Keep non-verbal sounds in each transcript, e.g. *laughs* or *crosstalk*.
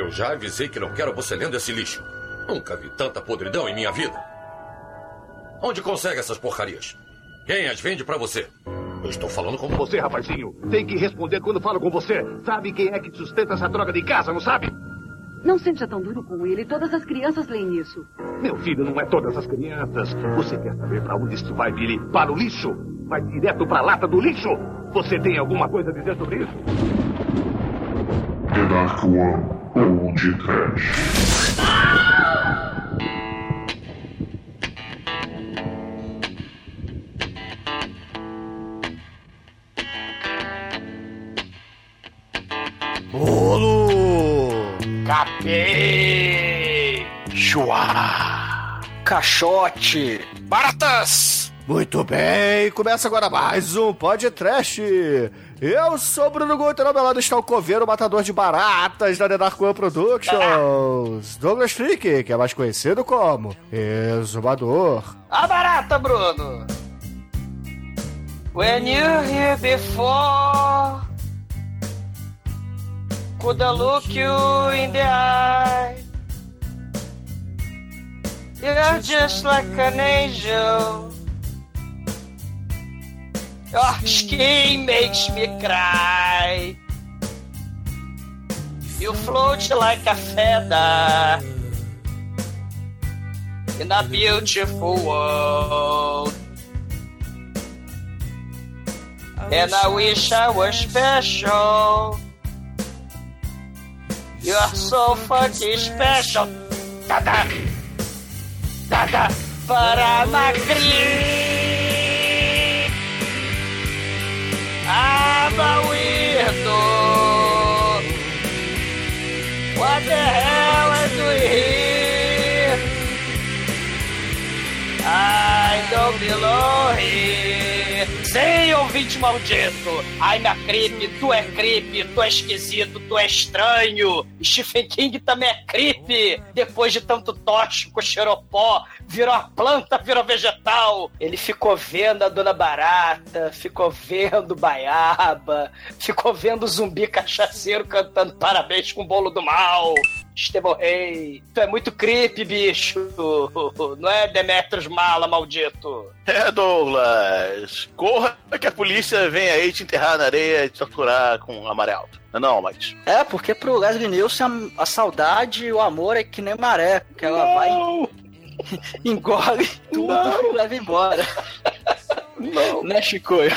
Eu já avisei que não quero você lendo esse lixo. Nunca vi tanta podridão em minha vida. Onde consegue essas porcarias? Quem as vende para você? Eu estou falando com você, rapazinho. Tem que responder quando falo com você. Sabe quem é que sustenta essa droga de casa, não sabe? Não seja tão duro com ele. Todas as crianças leem isso. Meu filho, não é todas as crianças. Você quer saber para onde isso vai, Billy? Para o lixo? Vai direto para a lata do lixo? Você tem alguma coisa a dizer sobre isso? The Dark One, Old Trash. Bolo! Capê! Chua! Caixote! Baratas! Muito bem, começa agora mais um podcast. Eu sou Bruno Guter, ao meu lado está o coveiro matador de baratas da The Dark One Productions, Douglas Freak, que é mais conhecido como Exumador. A barata, Bruno! When you're here before Could I look you in the eye? You're just like an angel. Your skin makes me cry. You float like a feather in a beautiful world. And I wish I was special. You're so fucking special. Tada! Tada! Para Macri! I'm a weirdo! What the hell I doing here? I don't belong here. Sim, ouvinte maldito! Ai, minha creep, tu é creep, tu é esquisito, tu é estranho! Stephen King também é creep! Depois de tanto tóxico, xeropó, virou a planta, virou vegetal! Ele ficou vendo a Dona Barata, ficou vendo Baiaba, ficou vendo o zumbi cachaceiro cantando parabéns com o bolo do mal! Estevão Rei, tu é muito creepy, bicho. Não é Demetrius Mala, maldito. É, Douglas. Corra que a polícia vem aí te enterrar na areia e te torturar com amarelo. Não, não, mas. É, porque pro Leslie Nielsen a, a saudade e o amor é que nem maré. Que ela não. vai. *laughs* engole tudo não. e leva embora. Não. Né, Chicoio?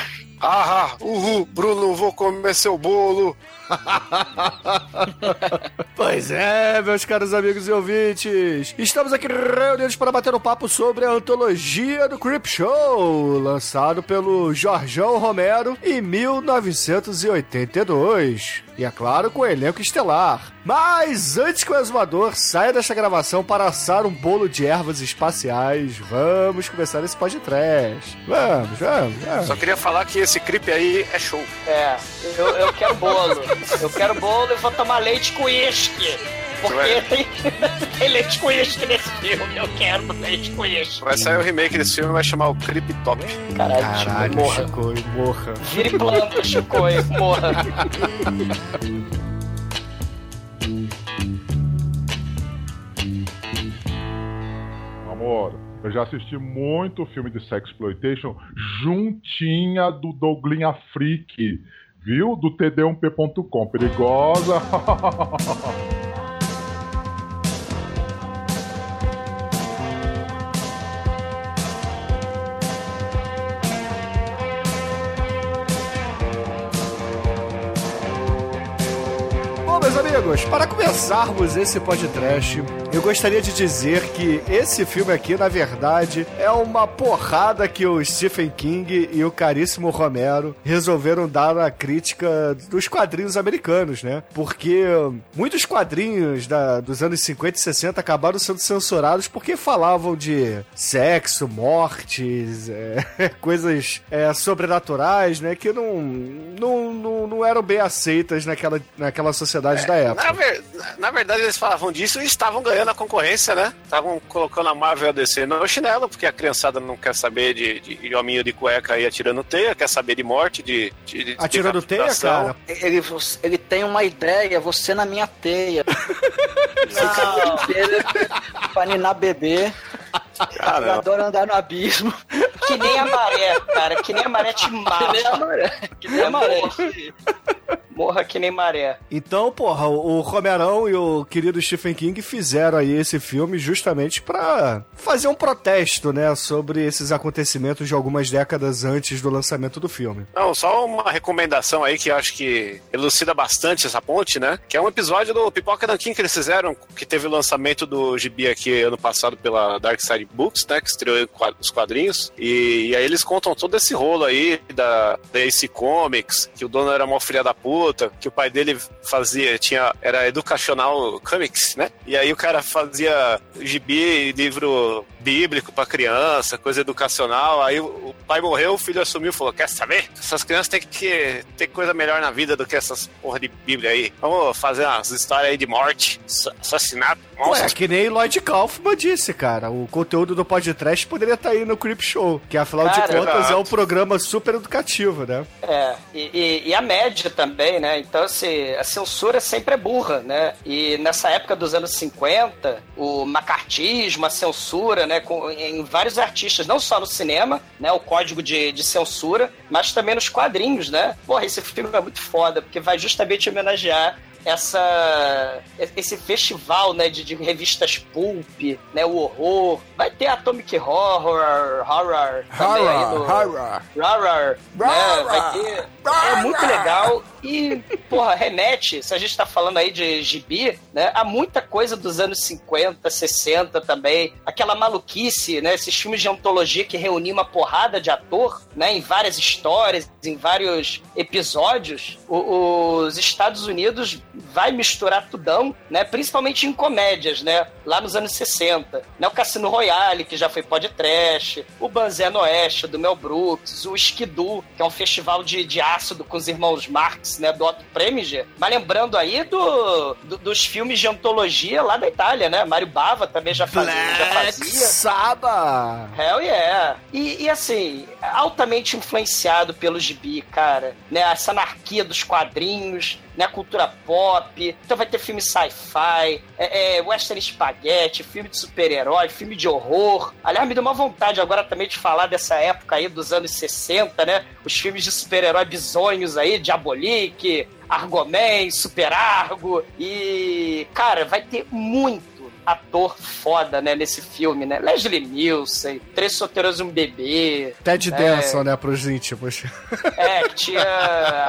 Ah, uhul, Bruno, vou comer seu bolo. *laughs* pois é, meus caros amigos e ouvintes. Estamos aqui reunidos para bater um papo sobre a antologia do Creep Show, lançado pelo Jorjão Romero em 1982. E é claro, com o elenco estelar. Mas antes que o exumador saia desta gravação para assar um bolo de ervas espaciais, vamos começar esse podcast. Vamos, vamos, vamos. Só queria falar que esse creep aí é show. É, eu, eu quero bolo. Eu quero bolo e vou tomar leite com uísque. Porque tem, *laughs* tem leite com uísque nesse filme. Eu quero leite com uísque. Vai sair o remake desse filme vai chamar o Creep Top. Caralho, Caralho Chico, morra. Chico, morra. Vire planta, Chico, morra. *laughs* Amor, eu já assisti muito filme de sexploitation juntinha do Douglinha Freak, viu? Do td1p.com. Perigosa. *laughs* amigos, para começarmos esse podcast, eu gostaria de dizer que esse filme aqui, na verdade, é uma porrada que o Stephen King e o caríssimo Romero resolveram dar na crítica dos quadrinhos americanos, né? Porque muitos quadrinhos da, dos anos 50 e 60 acabaram sendo censurados porque falavam de sexo, mortes, *laughs* é, coisas é, sobrenaturais, né? Que não, não, não, não eram bem aceitas naquela, naquela sociedade da época. Na, ver- na verdade, eles falavam disso e estavam ganhando a concorrência, né? Estavam colocando a Marvel e a DC no chinelo, porque a criançada não quer saber de, de, de hominho de cueca aí atirando teia, quer saber de morte, de. de, de Atirando teia, cara? Ele, ele tem uma ideia, você na minha teia. *laughs* Não. pra ninar bebê. Eu Cara, adoro andar no abismo. Que nem a maré, cara. Que nem a maré te mata. Que nem a maré. Que nem a maré. Morra que nem maré. Então, porra, o Romerão e o querido Stephen King fizeram aí esse filme justamente pra fazer um protesto, né, sobre esses acontecimentos de algumas décadas antes do lançamento do filme. Não, só uma recomendação aí que eu acho que elucida bastante essa ponte, né? Que é um episódio do Pipoca Nankin que eles fizeram, que teve o lançamento do gibi aqui ano passado pela Dark Side Books, né? Que estreou os quadrinhos. E, e aí eles contam todo esse rolo aí da, da AC Comics, que o dono era uma filha da puta, que o pai dele fazia, tinha, era educacional comics, né? E aí o cara fazia gibi, livro bíblico pra criança, coisa educacional. Aí o, pai morreu, o filho assumiu e falou: Quer saber? Essas crianças têm que ter coisa melhor na vida do que essas porra de Bíblia aí. Vamos fazer umas histórias aí de morte, assa- assassinato, Ué, monstros. que nem Lloyd Kaufman disse, cara. O conteúdo do podcast poderia estar aí no Creep Show, que afinal de Cara, contas é exato. um programa super educativo, né? É, e, e- e a média também, né? Então, assim, a censura sempre é burra, né? E nessa época dos anos 50, o macartismo, a censura, né? Com, em vários artistas, não só no cinema, né? O código de, de censura, mas também nos quadrinhos, né? Porra, esse filme é muito foda, porque vai justamente homenagear essa esse festival né de, de revistas pulp né o horror vai ter Atomic Horror horror também aí no- horror. Horror, né? Vai ter. É muito legal. E, porra, remete, se a gente tá falando aí de gibi, né? Há muita coisa dos anos 50, 60 também. Aquela maluquice, né? Esses filmes de antologia que reuniam uma porrada de ator, né? Em várias histórias, em vários episódios. O- os Estados Unidos vai misturar tudão, né? Principalmente em comédias, né? Lá nos anos 60. Né? O Cassino Royale, que já foi podcast, o Banzé no Oeste, do Mel Brooks, o Skidoo, que é um festival de, de ácido com os irmãos Marx, né? Do Otto Preminger. Mas lembrando aí do, do- dos filmes de antologia lá da Itália, né? Mário Bava também já fazia. já fazia. Saba! Hell yeah! E, e, assim, altamente influenciado pelo gibi, cara. Né? Essa anarquia dos quadrinhos, né? Cultura pop. Então vai ter filme sci-fi, é, é, western spaghetti, filme de super-herói, filme de horror. Aliás, me deu uma vontade agora também de falar dessa época aí dos anos 60, né? Os filmes de super-herói bizonhos aí, Diabolique, Argoman, Super Argo. E, cara, vai ter muito ator foda, né, nesse filme, né? Leslie Nielsen, Três Solteiros e um Bebê. Ted É. Danson, né, pros íntimos. *laughs* É, que tinha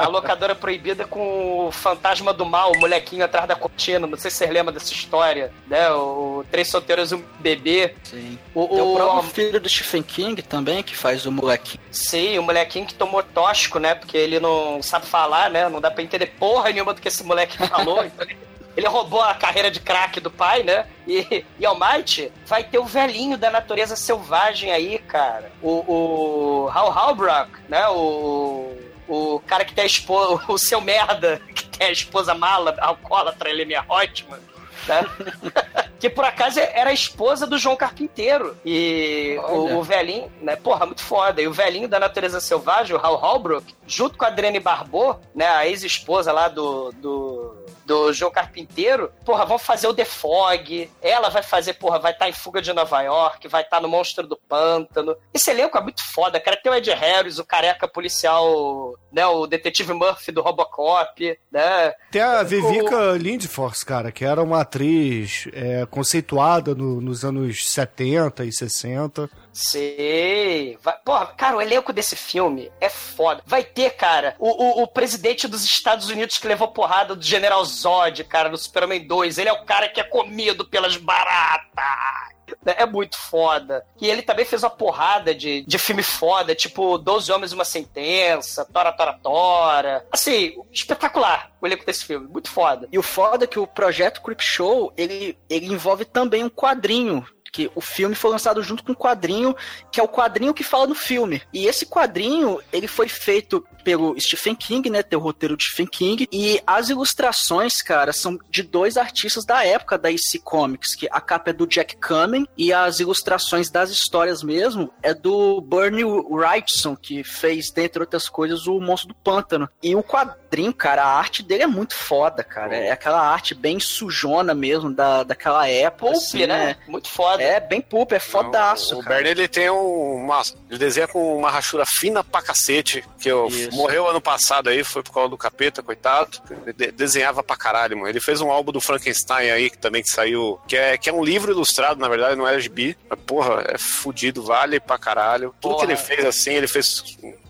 a locadora proibida com o fantasma do mal, o molequinho atrás da cortina. Não sei se vocês lembram dessa história, né? O Três Solteiros e um Bebê. Sim. O, o o- próprio filho do Stephen King também, que faz o molequinho. Sim, o molequinho que tomou tóxico, né? Porque ele não sabe falar, né? Não dá pra entender porra nenhuma do que esse moleque falou. *laughs* então ele- Ele roubou a carreira de craque do pai, né? E, e Almighty vai ter o velhinho da natureza selvagem aí, cara. O, o Hal Halbrook, né? O, o cara que tem a esposa, *laughs* o seu merda, que tem a esposa mala, alcoólatra, ele é ótima. Né? *laughs* que por acaso era a esposa do João Carpinteiro. E o, o velhinho, né? Porra, muito foda. E o velhinho da natureza selvagem, o Hal Holbrook, junto com a Adriane Barbeau, né? A ex-esposa lá do. do do João Carpinteiro, porra, vão fazer o The Fog, ela vai fazer, porra, vai estar em Fuga de Nova York, vai estar no Monstro do Pântano. Esse elenco é muito foda, cara. Tem o Ed Harris, o careca policial, né, o detetive Murphy do Robocop, né? Tem a Vivica Lindfors, cara, que era uma atriz é, conceituada no- nos anos 70 e 60. Sei. Porra, cara, o elenco desse filme é foda. Vai ter, cara, o, o, o presidente dos Estados Unidos que levou porrada do General Zod, cara, no Superman 2. Ele é o cara que é comido pelas baratas. É muito foda. E ele também fez uma porrada de, de filme foda, tipo 12 Homens e uma Sentença, Tora Tora Tora. Assim, espetacular o elenco desse filme. Muito foda. E o foda é que o projeto Creep Show, ele, ele envolve também um quadrinho que o filme foi lançado junto com o quadrinho, que é o quadrinho que fala no filme. E esse quadrinho, ele foi feito pelo Stephen King, né? Tem o roteiro de Stephen King. E as ilustrações, cara, são de dois artistas da época da EC Comics, que a capa é do Jack Kamen e as ilustrações das histórias mesmo é do Bernie Wrightson, que fez, dentre outras coisas, o Monstro do Pântano. E o quadrinho, cara, a arte dele é muito foda, cara. É aquela arte bem sujona mesmo da, daquela época. Pulp, assim, né? Muito foda. É, bem pulp, é fodaço, O cara. Bernie ele tem um, uma. Ele desenha com uma rachura fina pra cacete. Que eu, Isso. Morreu ano passado aí, foi por causa do capeta, coitado. Ele de- desenhava pra caralho, mano. Ele fez um álbum do Frankenstein aí, que também que saiu. Que é, que é um livro ilustrado, na verdade, não é gibi. Mas, porra, é fudido, vale pra caralho. Tudo Porra. que ele fez assim, ele fez.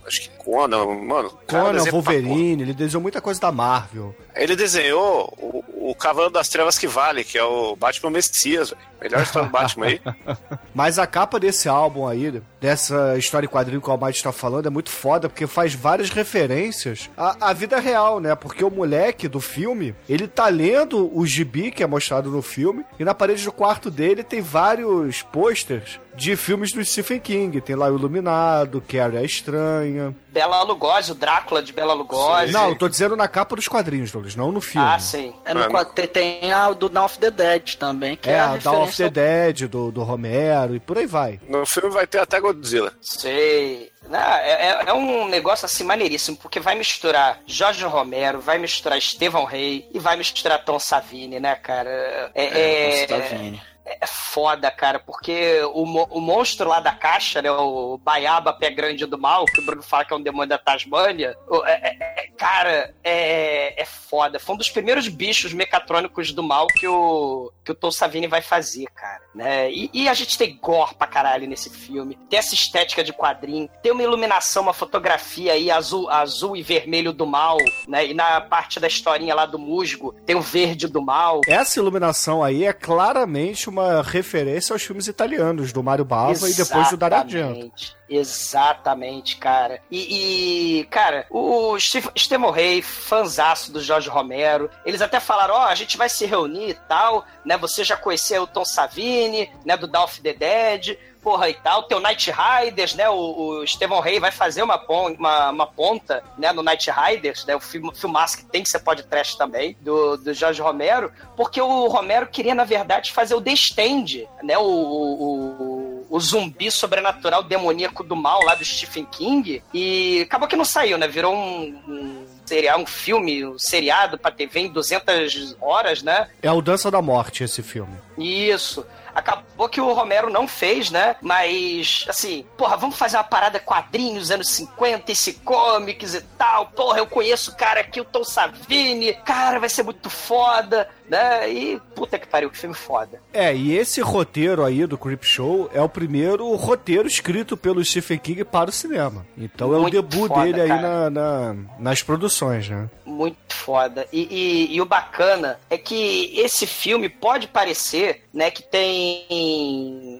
Acho que Conan, mano. Conan. Wolverine, ele desenhou muita coisa da Marvel. Ele desenhou o, o Cavalo das Trevas que Vale, que é o Batman Messias, velho. Melhor história do Batman aí. *laughs* Mas a capa desse álbum aí, dessa história em quadrinho que o Almighty tá falando, é muito foda, porque faz várias referências à, à vida real, né? Porque o moleque do filme, ele tá lendo o gibi que é mostrado no filme, e na parede do quarto dele tem vários posters de filmes do Stephen King. Tem lá o Iluminado, Carrie a Estranha. Bela Lugosi, o Drácula de Bela Lugosi. Não, eu tô dizendo na capa dos quadrinhos, Douglas, não no filme. Ah, sim. É no quadro, tem- a do Dawn of the Dead também, que é, É, a Dawn of the Dead, do, do Romero, e por aí vai. No filme vai ter até Godzilla. Sei. Não, é, é- é um negócio assim maneiríssimo, porque vai misturar Jorge Romero, vai misturar Estevão Rey e vai misturar Tom Savini, né, cara? É, é, Savini. É foda, cara, porque o, o monstro lá da caixa, né, o Baiaba Pé Grande do Mal, que o Bruno fala que é um demônio da Tasmânia, é- é- é- cara, é, é foda. Foi um dos primeiros bichos mecatrônicos do mal que o, que o Tom Savini vai fazer, cara, né? E, e a gente tem gore pra caralho nesse filme, tem essa estética de quadrinho, tem uma iluminação, uma fotografia aí azul, azul e vermelho do mal, né? E na parte da historinha lá do musgo, tem o verde do mal. Essa iluminação aí é claramente uma referência aos filmes italianos, do Mário Bava e depois do Dario Argento. Exatamente. Cara. E, e, cara, o Stemo Rey, fanzaço do Jorge Romero, eles até falaram, ó, a gente vai se reunir e tal, né? Você já conheceu o Tom Savini, né, do of the Dead, porra e tal. Tem o Night Riders, né? O, o Estevão Rey vai fazer uma, pon- uma, uma ponta, né, no Night Riders, né? O filme, filmaço que tem que ser podcast também, do, do Jorge Romero, porque o Romero queria, na verdade, fazer o The Stand, né? O, o, o zumbi sobrenatural demoníaco do mal lá do Stephen King. E acabou que não saiu, né? Virou um, um serial, um filme, um seriado pra TV em 200 horas, né? É o Dança da Morte esse filme. Isso. Acabou que o Romero não fez, né? Mas, assim, porra, vamos fazer uma parada quadrinhos, anos 50, esse comics e tal. Porra, eu conheço o cara aqui, o Tom Savini. Cara, vai ser muito foda, né? E, puta que pariu, que filme foda. É, e esse roteiro aí do Creep Show é o primeiro roteiro escrito pelo Stephen King para o cinema. Então é o Muito debut foda, dele aí cara. na, na- nas produções, né? Muito foda. E, e- e o bacana é que esse filme pode parecer, né, que tem.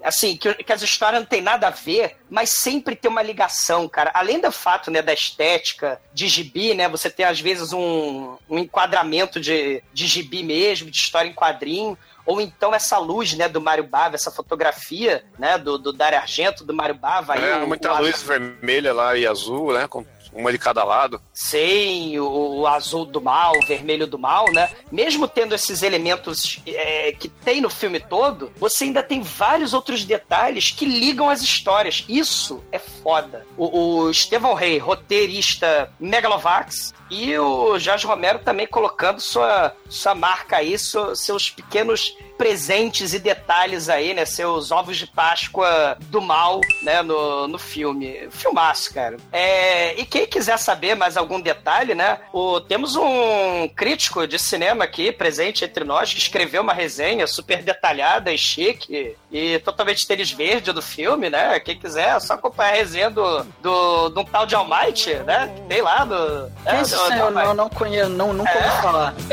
Assim, que, que as histórias não tem nada a ver, mas sempre tem uma ligação, cara. Além do fato, né, da estética de gibi, né, você tem às vezes um, um enquadramento de, de gibi mesmo, de história em quadrinho. Ou então essa luz, né, do Mário Bava, essa fotografia, né, do, do Dario Argento, do Mário Bava. aí É, o- muita luz vermelha lá e azul, né? Com uma de cada lado. Sim, o, azul do mal, o vermelho do mal, né? Mesmo tendo esses elementos é, que tem no filme todo, você ainda tem vários outros detalhes que ligam as histórias. Isso é foda. O, o Estevão Rey, roteirista Megalovax, e o Jorge Romero também colocando sua, sua marca aí, seu- seus pequenos presentes e detalhes aí, né? Seus ovos de Páscoa do mal, né? No, no filme. Filmaço, cara. É, e quem quiser saber mais algum detalhe, né? O, temos um crítico de cinema aqui, presente entre nós, que escreveu uma resenha super detalhada e chique e totalmente tênis verde do filme, né? Quem quiser, é só acompanhar a resenha do, do, de um tal de Almighty, né? Que tem lá do... Quem é é, do- do? Almighty. Não, não conheço, não, nunca ouvi falar. *laughs*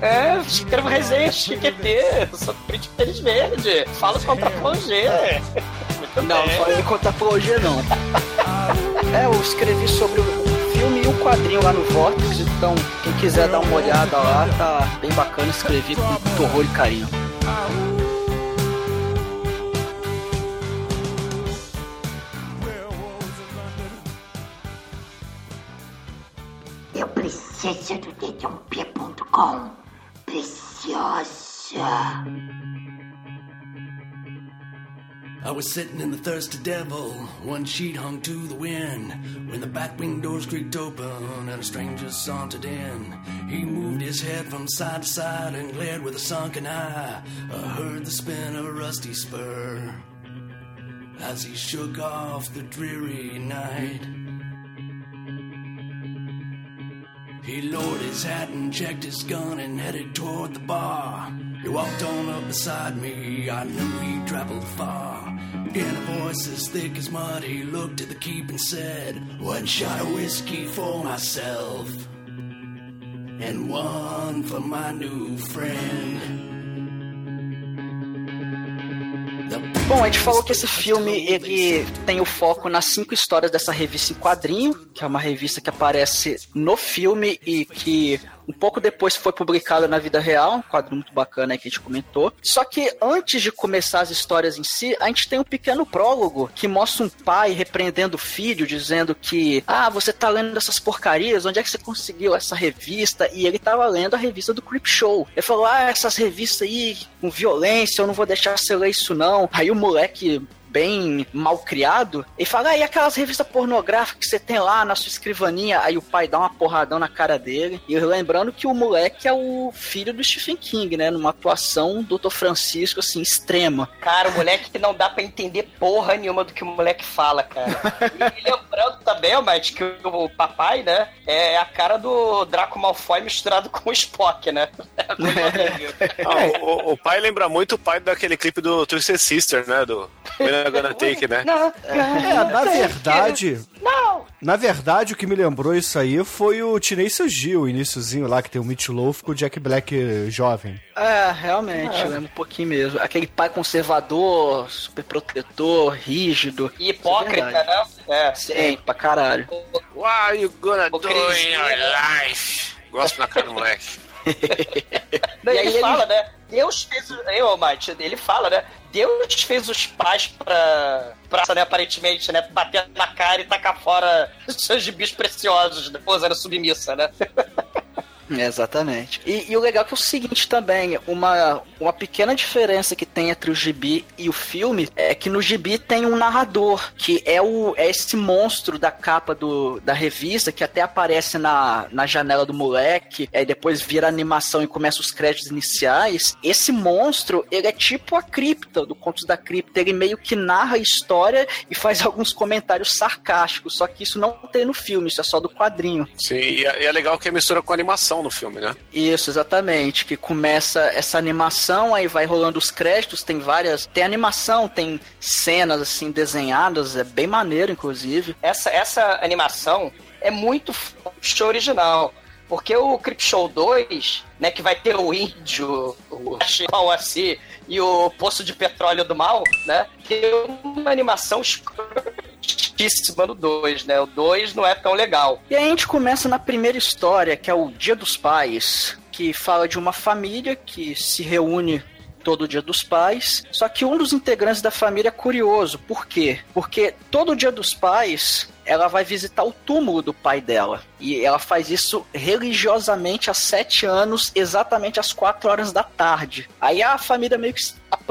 É, escrevo resenha chiquetê, sou crítico tênis verde, falo contra a Plongê. Não, não falei contra apologia, não. *laughs* É, eu escrevi sobre o filme e o quadrinho lá no Vortex, então quem quiser dar uma olhada lá, tá bem bacana, escrevi com muito horror e carinho. Podcast.com. Preciosa. I was sitting in the thirsty devil, one sheet hung to the wind, when the back wing doors creaked open and a stranger sauntered in. He moved his head from side to side and glared with a sunken eye. I heard the spin of a rusty spur as he shook off the dreary night. He lowered his hat and checked his gun and headed toward the bar. He walked on up beside me, I knew he'd traveled far. In a voice as thick as mud, he looked at the keep and said, One shot of whiskey for myself, and one for my new friend. Bom, a gente falou que esse filme ele tem o foco nas cinco histórias dessa revista em quadrinho, que é uma revista que aparece no filme e que um pouco depois foi publicada na vida real, um quadro muito bacana que a gente comentou. Só que antes de começar as histórias em si, a gente tem um pequeno prólogo que mostra um pai repreendendo o filho, dizendo que, ah, você tá lendo essas porcarias, onde é que você conseguiu essa revista? E ele tava lendo a revista do Creep Show. Ele falou, ah, essas revistas aí com violência, eu não vou deixar você ler isso não. Aí o moleque bem mal criado, e fala, ah, e aquelas revistas pornográficas que você tem lá na sua escrivaninha? Aí o pai dá uma porradão na cara dele. E lembrando que o moleque é o filho do Stephen King, né? Numa atuação do Dr. Francisco, assim, extrema. Cara, o moleque que não dá pra entender porra nenhuma do que o moleque fala, cara. *laughs* e lembrando também, Mate, que o papai, né, é a cara do Draco Malfoy misturado com o Spock, né? *laughs* Ah, o, o- pai lembra muito o pai daquele clipe do Twisted Sister, né? Do *laughs* Gonna Take, né? É, na verdade. Não! Na verdade, o que me lembrou isso aí foi o Tenacious Gil, o iníciozinho lá, que tem o Meat Loaf com o Jack Black jovem. É, realmente, É. lembro um pouquinho mesmo. Aquele pai conservador, super protetor, rígido. E hipócrita, Isso é né? É. Sim, pra caralho. What are you gonna do Hipocrisia, in your life? Gosto na cara do moleque. Não, E aí ele- fala, né? Deus fez. Eu, Mate, ele fala, né? Deus fez os pais pra. pra, né, aparentemente, né? Bater na cara e tacar fora os seus gibis preciosos, né? Posando submissa, né? Exatamente. E, e o legal é que é o seguinte também, uma, uma pequena diferença que tem entre o gibi e o filme é que no gibi tem um narrador, que é, o, é esse monstro da capa do, da revista, que até aparece na, na janela do moleque, aí depois vira animação e começa os créditos iniciais. Esse monstro, ele é tipo a cripta, do Contos da Cripta, ele meio que narra a história e faz *laughs* alguns comentários sarcásticos, só que isso não tem no filme, isso é só do quadrinho. Sim, e é, e é legal que é mistura com animação no filme, né? Isso, exatamente. Que começa essa animação, aí vai rolando os créditos, tem várias. Tem animação, tem cenas assim desenhadas, é bem maneiro, inclusive. Essa, essa animação é muito show original. Porque o Creep Show 2, né, que vai ter o índio, o Chipão assim, e o Poço de Petróleo do Mal, né? Tem uma animação escrotíssima no 2, né? O 2 não é tão legal. E aí a gente começa na primeira história, que é o Dia dos Pais, que fala de uma família que se reúne todo dia dos pais. Só que um dos integrantes da família é curioso. Por quê? Porque todo dia dos pais ela vai visitar o túmulo do pai dela. E ela faz isso religiosamente há sete anos, exatamente às quatro horas da tarde. Aí a família meio que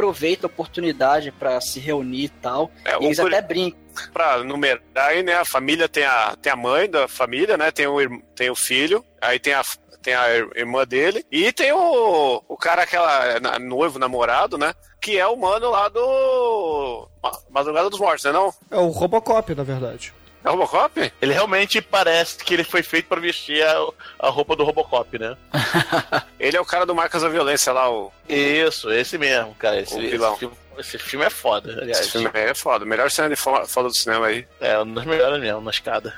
aproveita a oportunidade para se reunir e tal. É, e eles até brincam. Pra numerar aí, né? A família tem a, tem a mãe da família, né? Tem o, tem o filho, aí tem a, tem a ir- irmã dele, e tem o, o cara, aquela na- noivo, namorado, né? Que é o mano lá do. Ma- Madrugada dos Mortos, né? Não? É o Robocop, na verdade. É o Robocop? Ele realmente parece que ele foi feito pra vestir a, a roupa do Robocop, né? *laughs* Ele é o cara do Marcas da Violência lá, o. Isso, esse mesmo, cara. Esse, O esse, vilão. filme, esse filme é foda, aliás. Esse filme é foda. Melhor cena de fo- foda do cinema aí. É um dos melhores mesmo, na escada.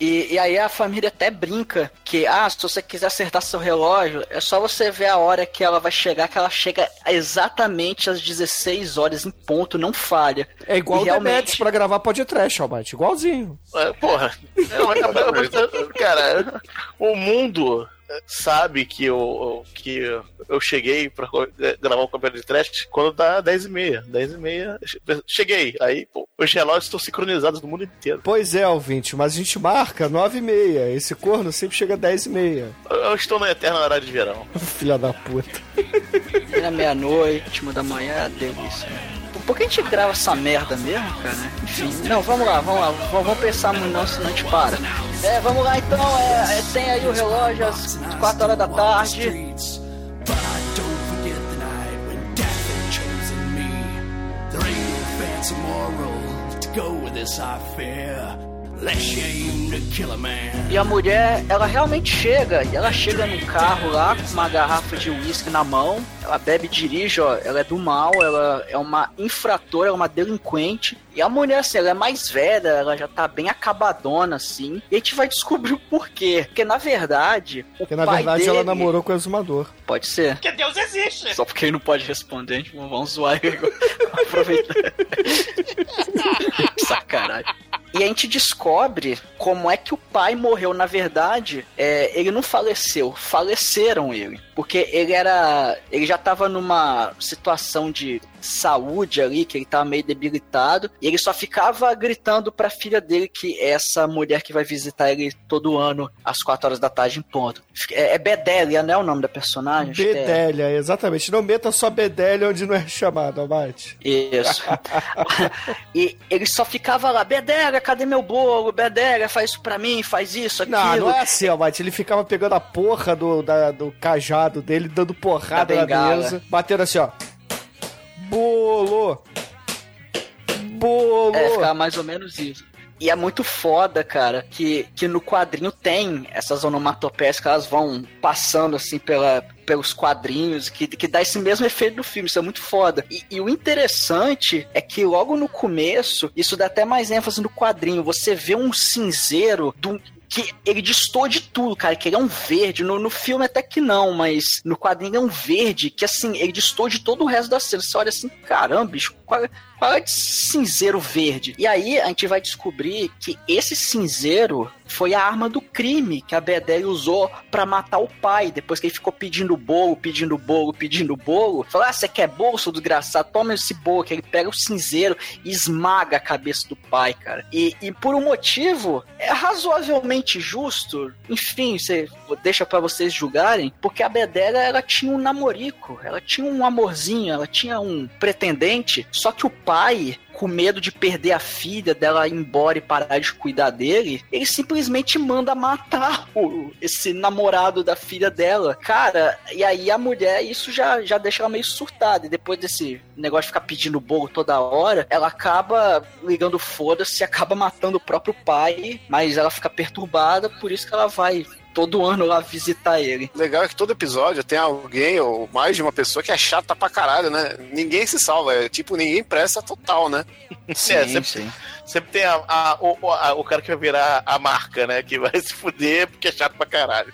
E, e aí a família até brinca que, ah, se você quiser acertar seu relógio, é só você ver a hora que ela vai chegar, que ela chega exatamente às 16 horas em ponto, não falha. É igual E o realmente- Demetrius pra gravar podcast, Albate. Igualzinho. É, porra. É, *laughs* cara, o mundo sabe que eu, que eu cheguei pra co- gravar o campeonato de trash quando dá 10 e meia. 10 e meia, cheguei. Aí, pô, os relógios estão sincronizados no mundo inteiro. Pois é, ouvinte, mas a gente marca 9 e meia. Esse corno sempre chega 10 e meia. Eu estou na eterna hora de verão. *laughs* Filha da puta. Na meia-noite, uma da manhã, delícia. Por que a gente grava essa merda mesmo, cara? Enfim, não, vamos lá, vamos lá. Vamos, pensar muito não, senão a gente para. É, vamos lá então, é, é, tem aí o relógio às 4 horas da tarde. moral to go with this I fear. Less you aim to kill a man. E a mulher, ela realmente chega, e ela chega no carro lá com uma garrafa de uísque na mão. Ela bebe e dirige, ó. Ela é do mal, ela é uma infratora, é uma delinquente. E a mulher, assim, ela é mais velha, ela já tá bem acabadona, assim. E a gente vai descobrir o porquê. Porque, na verdade, o Porque na pai verdade dele... ela namorou com o exumador. Pode ser. Porque Deus existe. Só porque ele não pode responder, a gente vamos zoar ele. agora. *laughs* Aproveitar. *laughs* Sacanagem. E a gente descobre como é que o pai morreu. Na verdade, é, ele não faleceu, faleceram ele. Porque ele era. Ele já tava numa situação de saúde ali, que ele tava meio debilitado, e ele só ficava gritando pra filha dele que é essa mulher que vai visitar ele todo ano às 4 horas da tarde em ponto. É, é Bedelia, não é o nome da personagem? Que é. Bedélia, exatamente. Não meta só Bedélia onde não é chamado, Abate. Isso. *laughs* e ele só ficava lá, Bedega, cadê meu bolo? Bedega, faz isso pra mim, faz isso, aquilo. Não, não é assim, Abate. Ele ficava pegando a porra do, da- do cajado dele, dando porrada Da na mesa, batendo assim, ó. Bolo! Bolo! É, ficava mais ou menos isso. E é muito foda, cara, que, que no quadrinho tem essas onomatopeias que elas vão passando assim pela, pelos quadrinhos, que, que dá esse mesmo efeito do filme, isso é muito foda. E, e o interessante é que logo no começo, isso dá até mais ênfase no quadrinho, você vê um cinzeiro do, que ele destoa de tudo, cara, que ele é um verde. No, no filme até que não, mas no quadrinho ele é um verde que, assim, ele destoa de todo o resto da cena. Você olha assim, caramba, bicho, qual, esse cinzeiro verde? E aí a gente vai descobrir que esse cinzeiro foi a arma do crime que a Bedele usou pra matar o pai, depois que ele ficou pedindo bolo, pedindo bolo, pedindo bolo. Falou, ah, você quer bolo, seu desgraçado? Toma esse bolo, que ele pega o cinzeiro e esmaga a cabeça do pai, cara. E, e por um motivo é razoavelmente justo, enfim, você deixa pra vocês julgarem, porque a Bedela, ela tinha um namorico, ela tinha um amorzinho, ela tinha um pretendente, só que o pai com medo de perder a filha, dela ir embora e parar de cuidar dele, ele simplesmente manda matar o, esse namorado da filha dela. Cara, e aí a mulher, isso já, já deixa ela meio surtada. E depois desse negócio de ficar pedindo bolo toda hora, ela acaba ligando foda-se acaba matando o próprio pai, mas ela fica perturbada, por isso que ela vai todo ano lá visitar ele. Legal é que todo episódio tem alguém ou mais de uma pessoa que é chata pra caralho, né? Ninguém se salva, é tipo, ninguém presta total, né? *laughs* É, sempre, sempre tem a- a- o, a- o cara que vai virar a marca, né? Que vai *laughs* se fuder porque é chato pra caralho.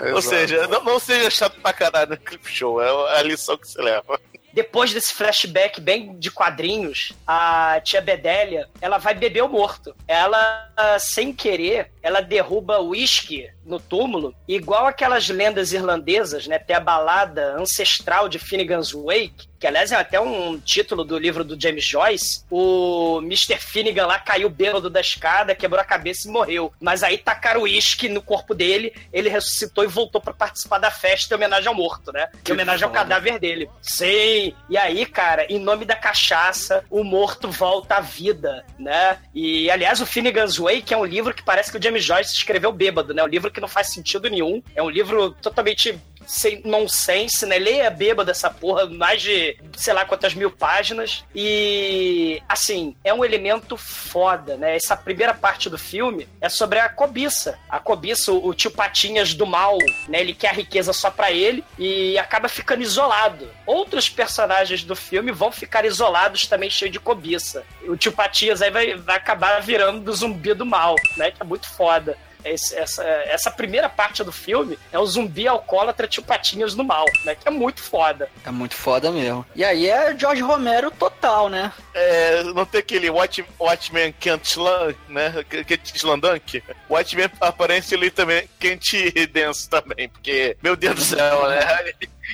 Ou Exato. seja, não, não seja chato pra caralho no clip show, é a lição que se leva. Depois desse flashback bem de quadrinhos, a tia Bedélia, ela vai beber o morto. Ela, sem querer, ela derruba o uísque no túmulo, igual aquelas lendas irlandesas, né? Tem a balada ancestral de Finnegan's Wake, que aliás é até um título do livro do James Joyce. O Mr. Finnegan lá caiu bêbado da escada, quebrou a cabeça e morreu. Mas aí tacaram o uísque no corpo dele, ele ressuscitou e voltou pra participar da festa em homenagem ao morto, né? Em homenagem ao cadáver dele. Sim. E aí, cara, em nome da cachaça, o morto volta à vida, né? E, aliás, o Finnegan's Wake é um livro que parece que o James Joyce escreveu bêbado, né? Um livro que não faz sentido nenhum. É um livro totalmente sem nonsense, né? Leia bêbado essa porra, mais de sei lá quantas mil páginas. E, assim, é um elemento foda, né? Essa primeira parte do filme é sobre a cobiça. A cobiça, o, tio Patinhas do mal, né? Ele quer a riqueza só pra ele e acaba ficando isolado. Outros personagens do filme vão ficar isolados também, cheio de cobiça. O tio Patinhas aí vai, vai acabar virando do zumbi do mal, né? Que é muito foda. Esse- essa, essa primeira parte do filme é o zumbi alcoólatra tio Patinhas no mal, né? Que é muito foda. É muito foda mesmo. E aí é George Romero total, né? É, não tem aquele Watch, Watchmen Kent Slan, né? Kent Slandunk? Watchmen aparece ali também, Kent Dance também, porque, meu Deus do céu, né?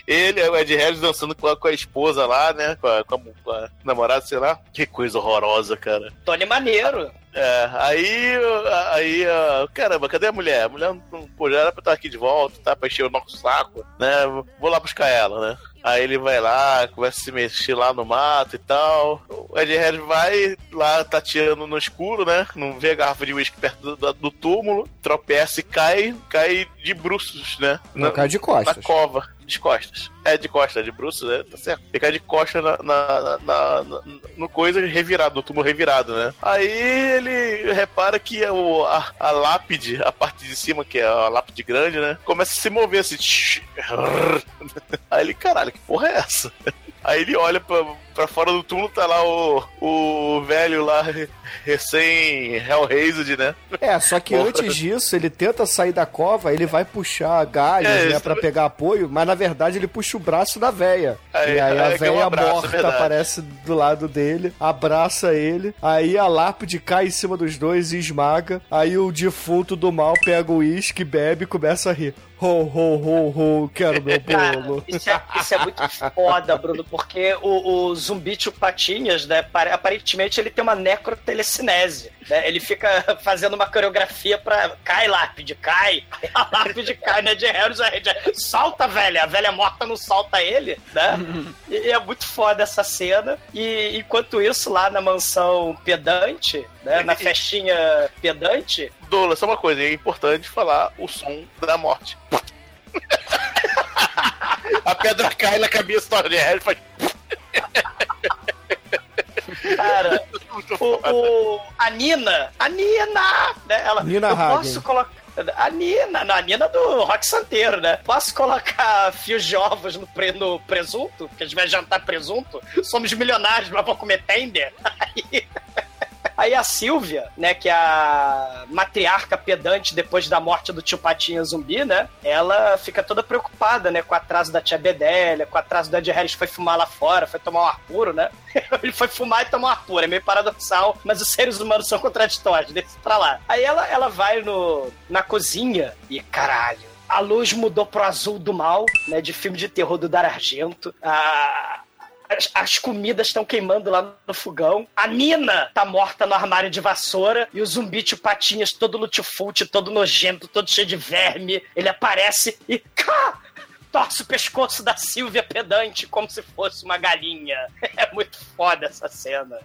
Ele, o Ed Harris dançando com a, com a esposa lá, né? Com a, com a- com a namorada, sei lá. Que coisa horrorosa, cara. Tony Maneiro. É, aí, aí, caramba, cadê a mulher? A mulher não, pô, já era pra estar aqui de volta, tá? Pra encher o nosso saco, né? Vou lá buscar ela, né? Aí ele vai lá, começa a se mexer lá no mato e tal. O Ed Harris vai lá, tá tirando no escuro, né? Não vê a garrafa de uísque perto do, do- do túmulo, tropeça e cai, cai de bruços, né? Não, cai de costas. Na cova, de costas. É de costas, de bruços, né? Tá certo. Ele cai de costas na, na- na- na- no coisa revirado, no túmulo revirado, né? Aí ele repara que é o, a, a lápide, a parte de cima, que é a lápide grande, né? Começa a se mover assim. *laughs* Aí ele, caralho, que porra é essa? *laughs* Aí ele olha pra, pra fora do túmulo, tá lá o, o velho lá, *laughs* recém-Hellraised, né? É, só que Porra. antes disso, ele tenta sair da cova, ele vai puxar galhos, É, né, pra também. pegar apoio, mas na verdade ele puxa o braço da véia. Aí- e aí a é um véia abraço, é morta verdade. aparece do lado dele, abraça ele, aí a lápide cai em cima dos dois e esmaga, aí o defunto do mal pega o uísque, bebe e começa a rir. Ho, ho, ho, ho, quero meu *laughs* Cara, bolo. isso é, isso é muito foda, Bruno, porque o, o zumbi tio Patinhas, né, pare- aparentemente ele tem uma necrotelecinese, né? Ele fica *laughs* fazendo uma coreografia pra... Cai, lápide, cai. *laughs* A lápide cai, né, de Harris, a Red solta a velha, a velha morta não solta ele, né? E, é muito foda essa cena. E enquanto isso, lá na mansão pedante, né, na festinha pedante, Dola, só uma coisa, é importante falar o som da morte. *laughs* a pedra cai na cabeça do Ed Harris e faz... Cara, *laughs* o, o- a Nina, a Nina, né? Ela, Nina eu Hagen. posso colocar. A Nina, não, a Nina do Rock Santeiro, né? Posso colocar fios de ovos no, pre- no presunto? Porque a gente vai jantar presunto? Somos milionários, mas vamos comer tender? *laughs* Aí, aí a Silvia, né, que é a matriarca pedante depois da morte do tio Patinha zumbi, né? Ela fica toda preocupada, né, com o atraso da tia Bedélia, com o atraso do Ed Harris foi fumar lá fora, foi tomar um ar puro, né? *laughs* Ele foi fumar e tomar um ar puro, é meio paradoxal, mas os seres humanos são contraditórios, deixa pra lá. Aí ela, ela vai no, na cozinha e, caralho, a luz mudou pro azul do mal, né, de filme de terror do Dar Argento. A, as, as comidas estão queimando lá no fogão. A Nina tá morta no armário de vassoura. E o zumbi tio Patinhas, todo lutifute, todo nojento, todo cheio de verme. Ele aparece e. Cá! Torce o pescoço da Silvia pedante como se fosse uma galinha. *laughs* É muito foda essa cena.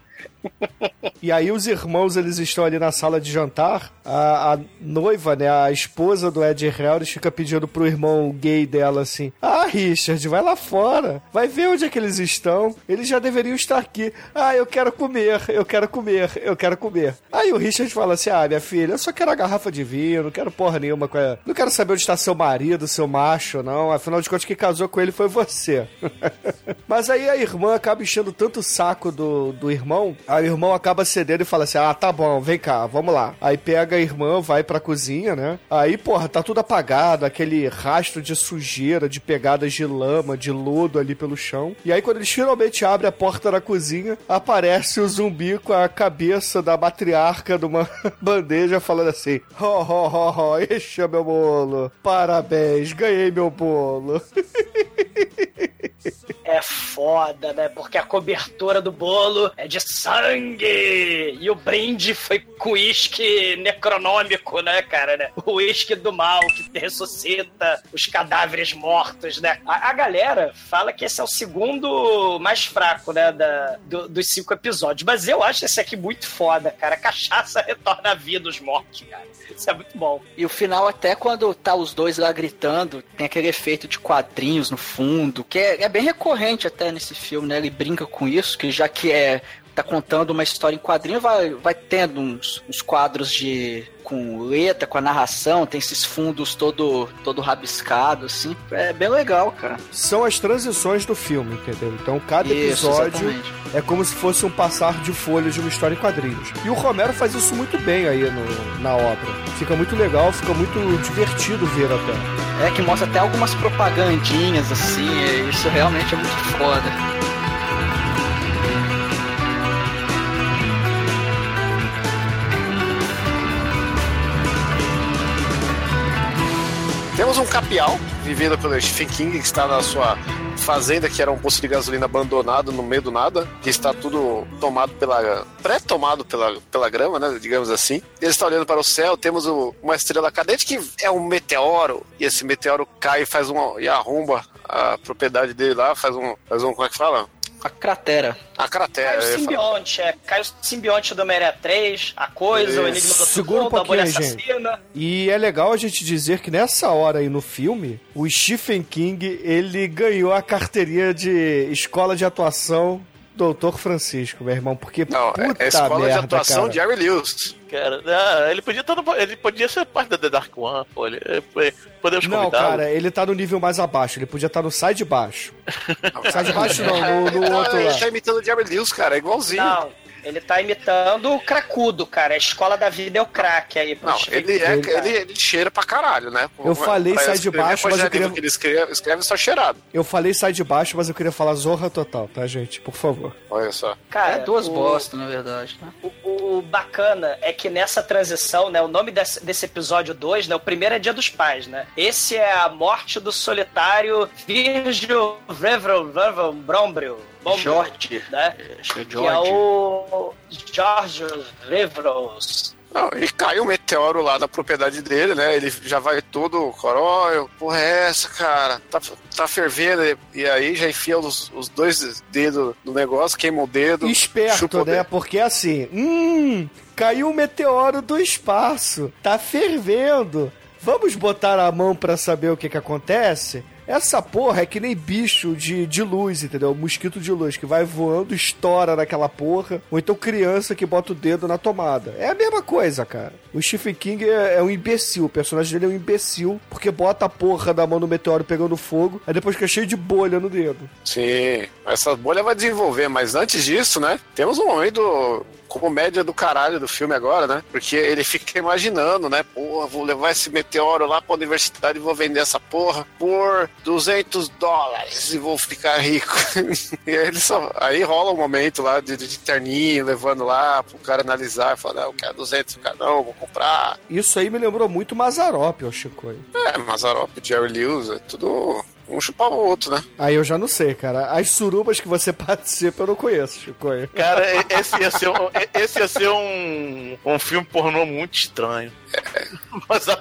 E aí os irmãos, eles estão ali na sala de jantar. A, a noiva, né, a esposa do Ed Harris fica pedindo pro irmão gay dela assim: "Ah, Richard, vai lá fora. Vai ver onde é que eles estão. Eles já deveriam estar aqui. Ah, eu quero comer, eu quero comer, eu quero comer." Aí o Richard fala assim: "Ah, minha filha, eu só quero a garrafa de vinho, não quero porra nenhuma com a... Não quero saber onde está seu marido, seu macho, não. Afinal de contas, quem casou com ele foi você." *laughs* Mas aí a irmã acaba enchendo tanto o saco do, do irmão, aí o irmão acaba cedendo e fala assim: Ah, tá bom, vem cá, vamos lá. Aí pega a irmã, vai pra cozinha, né? Aí, porra, tá tudo apagado, aquele rastro de sujeira, de pegadas de lama, de lodo ali pelo chão. E aí, quando eles finalmente abrem a porta da cozinha, aparece o zumbi com a cabeça da matriarca numa *laughs* bandeja falando assim: Ho, ho, ho, ho, este é meu bolo. Parabéns, ganhei meu bolo. *laughs* É foda, né? Porque a cobertura do bolo é de sangue! E o brinde foi com uísque necronômico, né, cara? Né? O uísque do mal que ressuscita os cadáveres mortos, né? A, a galera fala que esse é o segundo mais fraco, né, da, do- dos cinco episódios. Mas eu acho esse aqui muito foda, cara. A cachaça retorna à vida os mortos, cara. Isso é muito bom. E o final, até quando tá os dois lá gritando, tem aquele efeito de quadrinhos no fundo, que é, é bem recorrente até nesse filme, né? Ele brinca com isso, que já que é tá contando uma história em quadrinho, vai, vai tendo uns, uns quadros de com letra, com a narração, tem esses fundos todo todo rabiscado assim. É bem legal, cara. São as transições do filme, entendeu? Então cada Isso, episódio exatamente. é como se fosse um passar de folhas de uma história em quadrinhos. E o Romero faz isso muito bem aí no- na obra. Fica muito legal, fica muito divertido ver até. É que mostra até algumas propagandinhas assim, isso realmente é muito foda. Temos um capial, vivido pelo Stephen King, que está na sua fazenda, que era um posto de gasolina abandonado no meio do nada, que está tudo tomado pela. pré-tomado pela, pela grama, né? Digamos assim. Ele está olhando para o céu, temos o- uma estrela cadente que é um meteoro, e esse meteoro cai e faz um. e arromba a propriedade dele lá, faz um. faz um. como é que fala? A cratera. A cratera. Cai o simbionte, é. Cai o simbionte do Homem-Aranha 3, a coisa, o Enigma do Segura um Futuro, a pouquinho, bolha gente. assassina. E é legal a gente dizer que nessa hora aí no filme, o Stephen King, ele ganhou a carteirinha de escola de atuação Doutor Francisco, meu irmão, porque Não, puta é a escola merda, de atuação cara. de Jerry Lewis. Cara, ah, ele podia estar no, ele podia ser parte da The Dark One, pô. Ele, ele- podemos Não, cara, ele tá no nível mais abaixo, ele podia estar no sai de baixo. *laughs* sai de baixo não, no, no Não, outro ele lá. tá imitando o Jerry Lewis, cara, é igualzinho. Não, ele tá imitando o cracudo, cara. A escola da vida é o crack aí. pro Não, ele, é, ele, ele cheira pra caralho, né? Eu falei Pra sai de baixo, mas eu queria- que ele escreve, escreve só cheirado. Eu falei sai de baixo, mas eu queria falar zorra total, tá, gente? Por favor. Olha só. Cara, É duas o- bostas, na verdade. Né? O, o bacana é que nessa transição, né, o nome desse, desse episódio 2, né, o primeiro é Dia dos Pais, né? Esse é a morte do solitário Virgil Reverend Brombril. Bombril, George. Né? Que é Que é o George Reverend. Não, e cai um meteoro lá na propriedade dele, né? Ele já vai todo corói, porra é essa, cara? Tá, tá fervendo. E aí já enfia os, os dois dedos no negócio, queima o dedo. chupa Esperto, o né? dedo. Porque assim, hum, caiu um meteoro do espaço, tá fervendo. Vamos botar a mão pra saber o que que acontece? Essa porra é que nem bicho de, de luz, entendeu? Mosquito de luz que vai voando, estoura naquela porra. Ou então criança que bota o dedo na tomada. É a mesma coisa, cara. O Stephen King é, é um imbecil. O personagem dele é um imbecil porque bota a porra da mão no meteoro pegando fogo, aí depois fica cheio de bolha no dedo. Sim, essa bolha vai desenvolver, mas antes disso, né? Temos um momento comédia do caralho do filme agora, né? Porque ele fica imaginando, né? Porra, vou levar esse meteoro lá pra universidade e vou vender essa porra por 200 dólares e vou ficar rico. *laughs* e aí, ele só, aí rola um momento lá de, de terninho, levando lá pro cara analisar, falar, não, eu quero 200, o cara, não, vou comprar. Isso aí me lembrou muito Mazarop, ó, Chico. É, Mazarop, Jerry Lewis, é tudo um chupava o outro, né? Aí eu já não sei, cara. As surubas que você *laughs* participa eu não conheço, Chico. Cara, esse ia ser um, esse ia ser um, um filme pornô muito estranho. *laughs* Mas a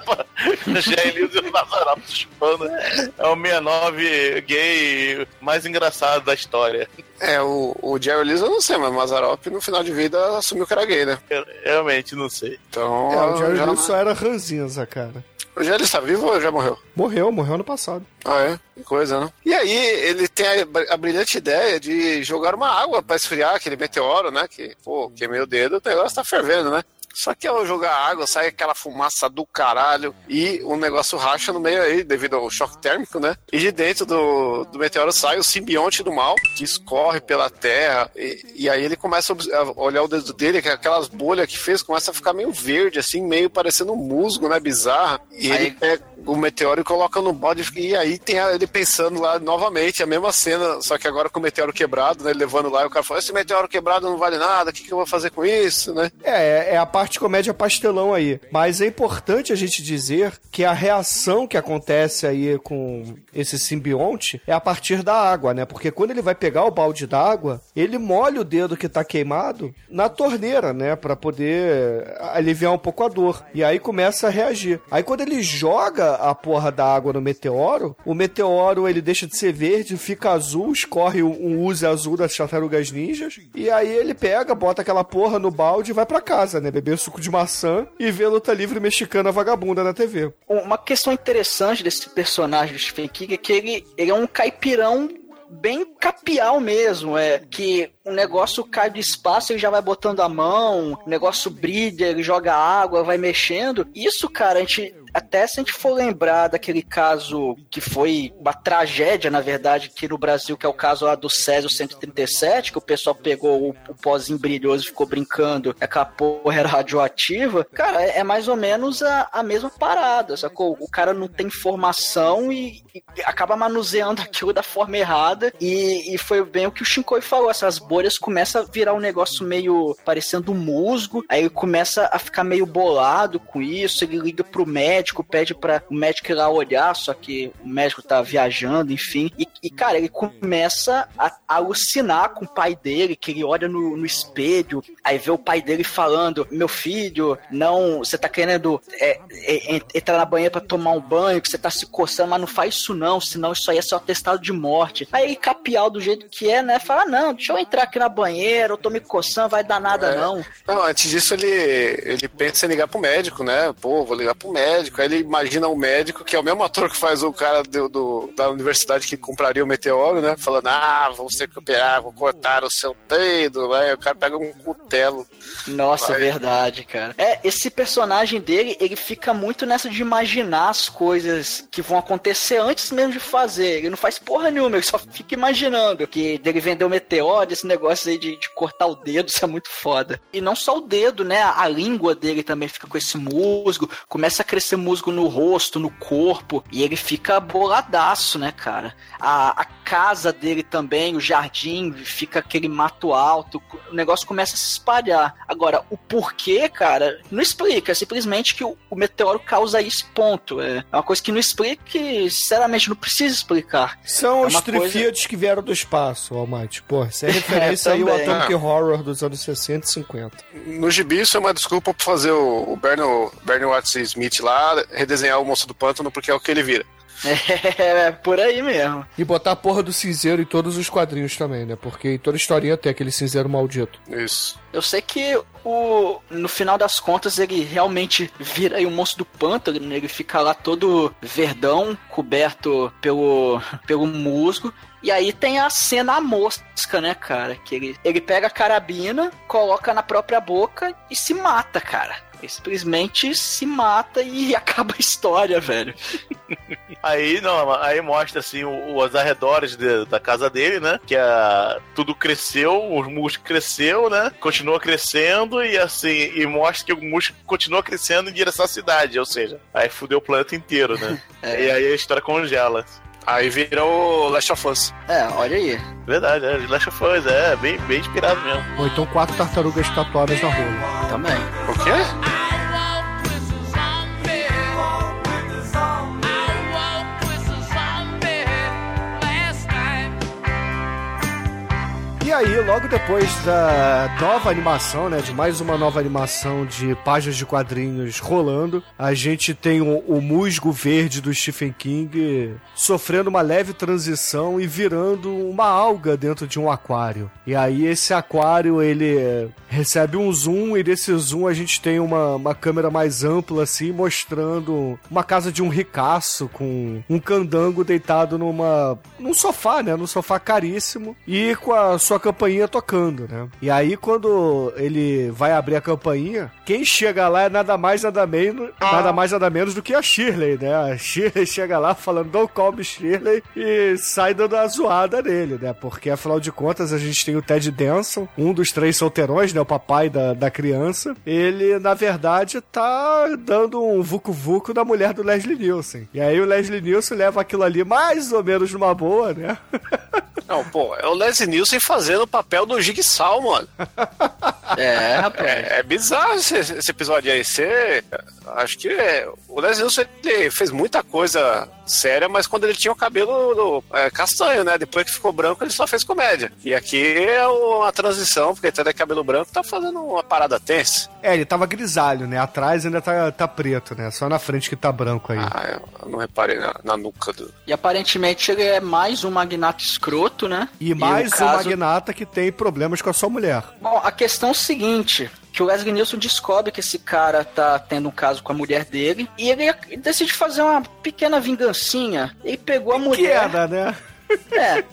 Jair Lewis e o Nazarop chupando é o 69 gay mais engraçado da história. É, o, o Jerry Lewis eu não sei, mas o Mazarop no final de vida assumiu que era gay, né? Eu realmente não sei. Então. É, o Jerry já- Lewis só era ranzinza, cara. O Jerry está vivo ou já morreu? Morreu, morreu ano passado. Ah, é? Que coisa, né? E aí, ele tem a, a brilhante ideia de jogar uma água pra esfriar aquele meteoro, né? Que, pô, queimei o dedo, o negócio tá fervendo, né? Só que ao jogar água, sai aquela fumaça do caralho e o negócio racha no meio aí, devido ao choque térmico, né? E de dentro do, do meteoro sai o simbionte do mal, que escorre pela terra. E, e aí ele começa a olhar o dedo dele, que é aquelas bolhas que fez, começa a ficar meio verde, assim, meio parecendo um musgo, né? Bizarra. E ele pega o meteoro e coloca no bode. E aí tem ele pensando lá novamente, a mesma cena, só que agora com o meteoro quebrado, né? Ele levando lá e o cara fala: Esse meteoro quebrado não vale nada, o que, que eu vou fazer com isso, né? É, é a parte comédia pastelão aí. Mas é importante a gente dizer que a reação que acontece aí com esse simbionte é a partir da água, né? Porque quando ele vai pegar o balde d'água, ele molha o dedo que tá queimado na torneira, né? Pra poder aliviar um pouco a dor. E aí começa a reagir. Aí quando ele joga a porra da água no meteoro, o meteoro ele deixa de ser verde, fica azul, escorre um uso azul das tartarugas ninjas. E aí ele pega, bota aquela porra no balde e vai pra casa, né? Beber suco de maçã e ver luta livre mexicana vagabunda na TV. Uma questão interessante desse personagem Stephen King é que ele, ele é um caipirão bem capial mesmo, é que o negócio cai do espaço, ele já vai botando a mão, o negócio brilha, ele joga água, vai mexendo. Isso, cara, a gente até se a gente for lembrar daquele caso que foi uma tragédia, na verdade, aqui no Brasil, que é o caso lá do Césio 137, que o pessoal pegou o, o pozinho brilhoso e ficou brincando, aquela porra era radioativa, cara, é, é mais ou menos a, a mesma parada, sacou? O cara não tem formação e, e acaba manuseando *laughs* aquilo da forma errada e, e foi bem o que o Shinkoi falou, essas bolhas começam a virar um negócio meio parecendo musgo, aí ele começa a ficar meio bolado com isso, ele liga pro médico, pede para o médico ir lá olhar, só que o médico tá viajando, enfim. E, e cara, ele começa a, a, alucinar com o pai dele, que ele olha no, no, espelho, aí vê o pai dele falando: Meu filho, não, você tá querendo é, é, entrar na banheira para tomar um banho, que você tá se coçando, mas não faz isso não, senão isso aí é seu atestado de morte. Aí ele, capial do jeito que é, né? Fala: Não, deixa eu entrar aqui na banheira, eu tô me coçando, vai dar nada é. não. Não, antes disso ele, ele pensa em ligar pro médico, né? Pô, vou ligar pro médico médico. Aí ele imagina um médico, que é o mesmo ator que faz o cara do, do da universidade que compraria o meteoro, né? Falando, ah, vamos ter que operar, vou cortar o seu peido, né? O cara pega um cutelo. Nossa, Vai. verdade, cara. É, esse personagem dele, ele fica muito nessa de imaginar as coisas que vão acontecer antes mesmo de fazer. Ele não faz porra nenhuma, ele só fica imaginando que dele vender o meteoro, esse negócio aí de, de cortar o dedo, *laughs* isso é muito foda. E não só o dedo, né? A língua dele também fica com esse musgo, começa a crescer musgo no rosto, no corpo, e ele fica boladaço, né, cara? A, a casa dele também, o jardim, fica aquele mato alto, o negócio começa a se espalhar. Agora, o porquê, cara, não explica, é simplesmente que o, o meteoro causa esse ponto. É, é uma coisa que não explica e, sinceramente, não precisa explicar. São é os Trifiates coisa... que vieram do espaço, Almighty. Pô, isso é *laughs* referência é, aí ao Atomic ah. Horror dos anos 60 e 50. No gibi, isso é uma desculpa pra fazer o, o Bernie, Bernie Watson Smith lá redesenhar o monstro do pântano porque é o que ele vira. *laughs* É, por aí mesmo. E botar a porra do cinzeiro em todos os quadrinhos também, né? Porque em toda historinha tem aquele cinzeiro maldito. Isso. Eu sei que o no final das contas ele realmente vira aí um monstro do pântano, né? ele fica lá todo verdão, coberto pelo, *laughs* pelo musgo. E aí tem a cena a mosca, né, cara? Que ele, ele pega a carabina, coloca na própria boca e se mata, cara. Ele simplesmente se mata e *laughs* acaba a história, velho. aí, não, aí mostra assim os arredores de, da casa dele, né? Que a, tudo cresceu, os músculos cresceu, né? Continua crescendo e assim, e mostra que o músculo continua crescendo em direção à cidade, ou seja, aí fudeu o planeta inteiro, né? *laughs* é. E aí a história congela. Aí virou Last of Us. É, olha aí. Verdade, é, Last of Us, é, bem, bem inspirado mesmo. Ou então quatro tartarugas tatuadas na rola. Também. O quê? Aí, logo depois da nova animação, né, de mais uma nova animação de páginas de quadrinhos rolando, a gente tem o, o musgo verde do Stephen King sofrendo uma leve transição e virando uma alga dentro de um aquário. E aí esse aquário, ele recebe um zoom e desse zoom a gente tem uma, uma câmera mais ampla assim, mostrando uma casa de um ricaço com um candango deitado numa num sofá, né, num sofá caríssimo e com a sua campainha tocando, né? E aí, quando ele vai abrir a campainha, quem chega lá é nada mais, nada menos, nada mais, nada menos do que a Shirley, né? A Shirley *laughs* chega lá falando, don't call me Shirley, e sai dando a zoada nele, né? Porque, afinal de contas, a gente tem o Ted Denson, um dos três solteirões, né? O papai da, da criança. Ele, na verdade, tá dando um vucu-vucu da mulher do Leslie Nielsen. E aí o Leslie Nielsen leva aquilo ali mais ou menos numa boa, né? *laughs* Não, pô, é o Leslie Nielsen fazendo o papel do Jigsaw, mano. *laughs* É, rapaz. É, é bizarro esse, esse, episódio aí. Você, acho que é, o Leslie Nielsen fez muita coisa séria, mas quando ele tinha o cabelo é, castanho, né? Depois que ficou branco, ele só fez comédia. E aqui é uma transição, porque ele tá de cabelo branco, tá fazendo uma parada tensa. É, ele tava grisalho, né? Atrás ainda tá, tá preto, né? Só na frente que tá branco aí. Ah, eu não reparei na, na nuca do. E aparentemente ele é mais um magnata escroto, né? E mais e um caso... magnata que tem problemas com a sua mulher. Bom, a questão é o seguinte: que o Leslie Nielsen descobre que esse cara tá tendo um caso com a mulher dele e ele decide fazer uma pequena vingancinha. Ele pegou a mulher. Pequena, né? *laughs* É.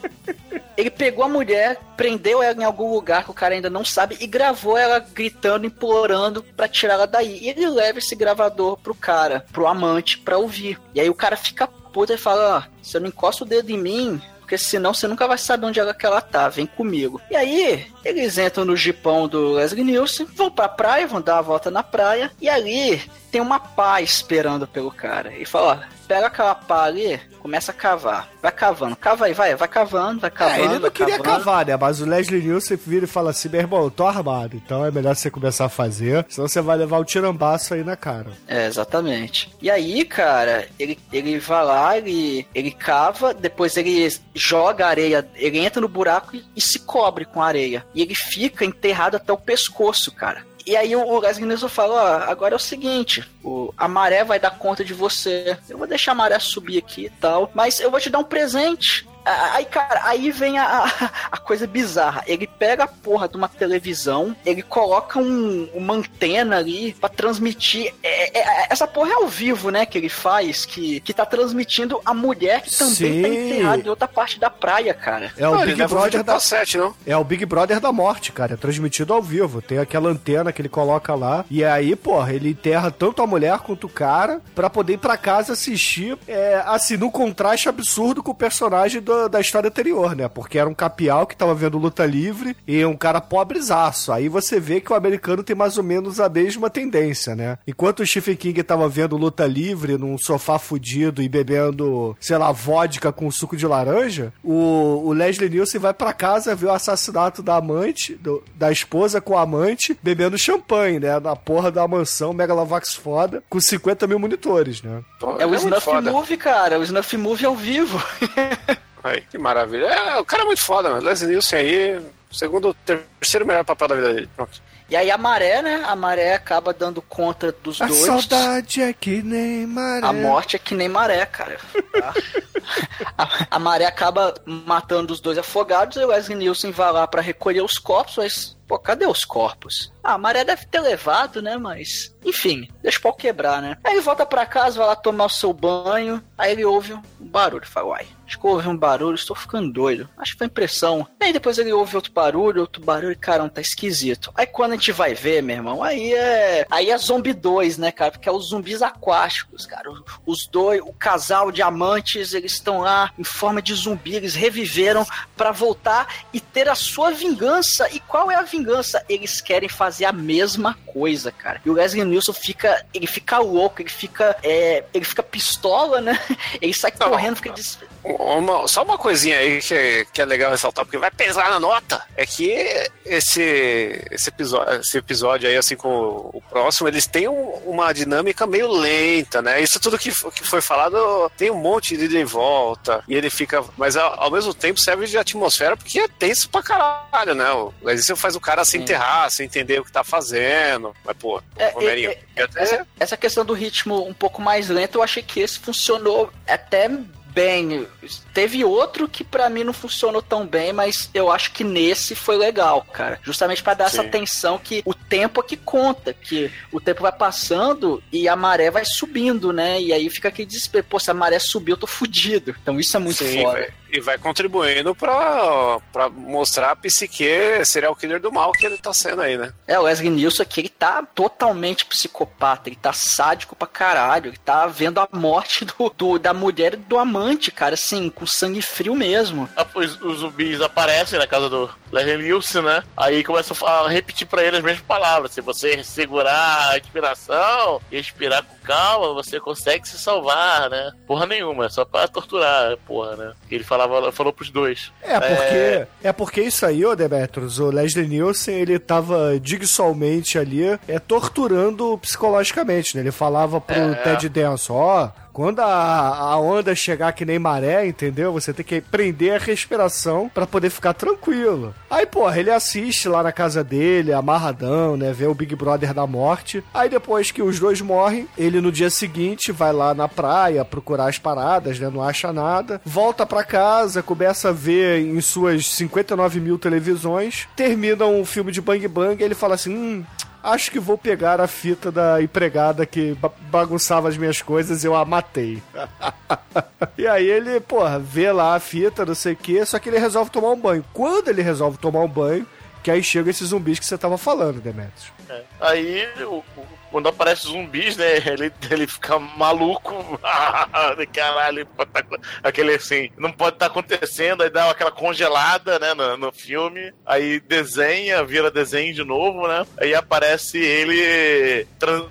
Ele pegou a mulher, prendeu ela em algum lugar que o cara ainda não sabe e gravou ela gritando, implorando pra tirar ela daí. E ele leva esse gravador pro cara, pro amante, pra ouvir. E aí o cara fica puto e fala: Ó, você não encosta o dedo em mim, porque senão você nunca vai saber onde ela que ela tá, vem comigo. E aí, eles entram no jipão do Leslie Nielsen, vão pra praia, vão dar uma volta na praia, e ali tem uma pá esperando pelo cara. E fala, pega aquela pá ali, começa a cavar. Vai cavando, cava aí, vai, vai cavando, vai cavando. É, ele não queria cavando. cavar, né? Mas o Leslie Nielsen vira e fala assim: meu irmão, eu tô armado, então é melhor você começar a fazer, senão você vai levar o tirambaço aí na cara. É, exatamente. E aí, cara, ele, ele vai lá, ele, ele cava, depois ele joga areia, ele entra no buraco e, e se cobre com areia. E ele fica enterrado até o pescoço, cara. E aí o Leslie Nielsen fala, ó, agora é o seguinte, o, a maré vai dar conta de você. Eu vou deixar a maré subir aqui e tal, mas eu vou te dar um presente. Aí, cara, aí vem a, a, coisa bizarra. Ele pega a porra de uma televisão, ele coloca um- uma antena ali pra transmitir. é- é- essa porra é ao vivo, né? Que ele faz, que, que tá transmitindo a mulher que também tá Sim. enterrada em outra parte da praia, cara. É o Não, Big Brother da cassete, não? É o Big Brother da morte, cara. É transmitido ao vivo. Tem aquela antena que ele coloca lá. E aí, porra, ele enterra tanto a mulher quanto o cara pra poder ir pra casa assistir, é, assim, num contraste absurdo com o personagem do- da história anterior, né? Porque era um capial que tava vendo luta livre e um cara pobrezaço. Aí você vê que o americano tem mais ou menos a mesma tendência, né? Enquanto o Stephen King tava vendo luta livre num sofá fudido e bebendo, sei lá, vodka com suco de laranja, o, o Leslie Nielsen vai pra casa ver o assassinato da amante, do- da esposa com o amante, bebendo champanhe, né? Na porra da mansão Megalovax foda, com 50 mil monitores, né? É o muito Snuff foda. Movie, cara. O Snuff Movie ao vivo. *laughs* Aí, que maravilha. É, o cara é muito foda, mano. Leslie Nielsen aí, segundo, terceiro melhor papel da vida dele. Pronto. E aí a maré, né? A maré acaba dando conta dos A dois. saudade é que nem maré. A morte é que nem maré, cara. *laughs* A, a maré acaba matando os dois afogados e o Wesley Nielsen vai lá pra recolher os corpos, mas, pô, cadê os corpos? Ah, a maré deve ter levado, né? Mas, enfim, deixa o pau quebrar, né? Aí ele volta pra casa, vai lá tomar o seu banho, aí ele ouve um barulho, fala, uai, acho que ouvi um barulho, estou ficando doido. Acho que foi impressão. Aí depois ele ouve outro barulho, outro barulho, e caramba, tá esquisito. Aí quando a gente vai ver, meu irmão, aí é. Aí é zumbi 2, né, cara? Porque é os zumbis aquáticos, cara. Os- dois, o casal de amantes, eles estão lá em forma de zumbi, eles reviveram pra voltar e ter a sua vingança. E qual é a vingança? Eles querem fazer a mesma coisa, cara. E o Leslie Nielsen fica, ele fica louco, ele fica, é, ele fica pistola, né? *laughs* Ele sai Não, correndo, fica des... Uma- só uma coisinha aí que, é- que é legal ressaltar, porque vai pesar na nota, é que esse, esse, episódio, esse episódio aí, assim, com o, o próximo, eles têm um- uma dinâmica meio lenta, né? Isso tudo que, que foi falado tem um monte de ida e volta, e ele fica... Mas ao, ao mesmo tempo serve de atmosfera, porque é tenso pra caralho, né? O Leslie faz o cara se enterrar, sem entender o que tá fazendo, mas, pô, É, Romerinho, é, e até- essa, essa questão do ritmo um pouco mais lento, eu achei que esse funcionou até bem. Teve outro que pra mim não funcionou tão bem, mas eu acho que nesse foi legal, cara. Justamente pra dar essa Sim. tensão que o tempo é que conta, que o tempo vai passando e a maré vai subindo, né? E aí fica aquele desespero, pô, se a maré subir eu tô fudido. Então isso é muito Sim, foda. vai- e vai contribuindo pra, pra mostrar a psique serial killer do mal que ele tá sendo aí, né? É, o Wesley Nielsen aqui, ele tá totalmente psicopata, ele tá sádico pra caralho, ele tá vendo a morte *laughs* do, do- da mulher e do amante, cara, assim, com sangue frio mesmo. Ah, Os, os zumbis aparecem na casa do Leslie Nielsen, né? Aí começam a repetir pra ele as mesmas palavras. Se você segurar a inspiração e respirar com calma, você consegue se salvar, né? Porra nenhuma, é só pra torturar, porra, né? Ele falava, falou pros dois. É porque, é... porque isso aí, ô Demetrius, o Leslie Nielsen, ele tava digisualmente ali é, torturando psicologicamente, né? Ele falava pro É. Ted Denson, ó, quando a, a onda chegar que nem maré, entendeu? Você tem que prender a respiração pra poder ficar tranquilo. Aí, porra, ele assiste lá na casa dele, amarradão, né? Vê o Big Brother da morte. Aí depois que os dois morrem, ele no dia seguinte vai lá na praia procurar as paradas, né? Não acha nada. Volta pra casa, começa a ver em suas 59 mil televisões. Termina um filme de Bang Bang e ele fala assim: hum. Acho que vou pegar a fita da empregada que ba- bagunçava as minhas coisas e eu a matei. *laughs* e aí ele, porra, vê lá a fita, não sei o que, só que ele resolve tomar um banho. Quando ele resolve tomar um banho, que aí chega esses zumbis que você tava falando, Demetrius. É. Aí, o- o- quando aparece zumbis, né? *laughs* Ele, ele fica maluco. *laughs* Caralho, aquele assim, não pode estar acontecendo. Aí dá aquela congelada, né? No, no filme. Aí desenha, vira desenho de novo, né? Aí aparece ele.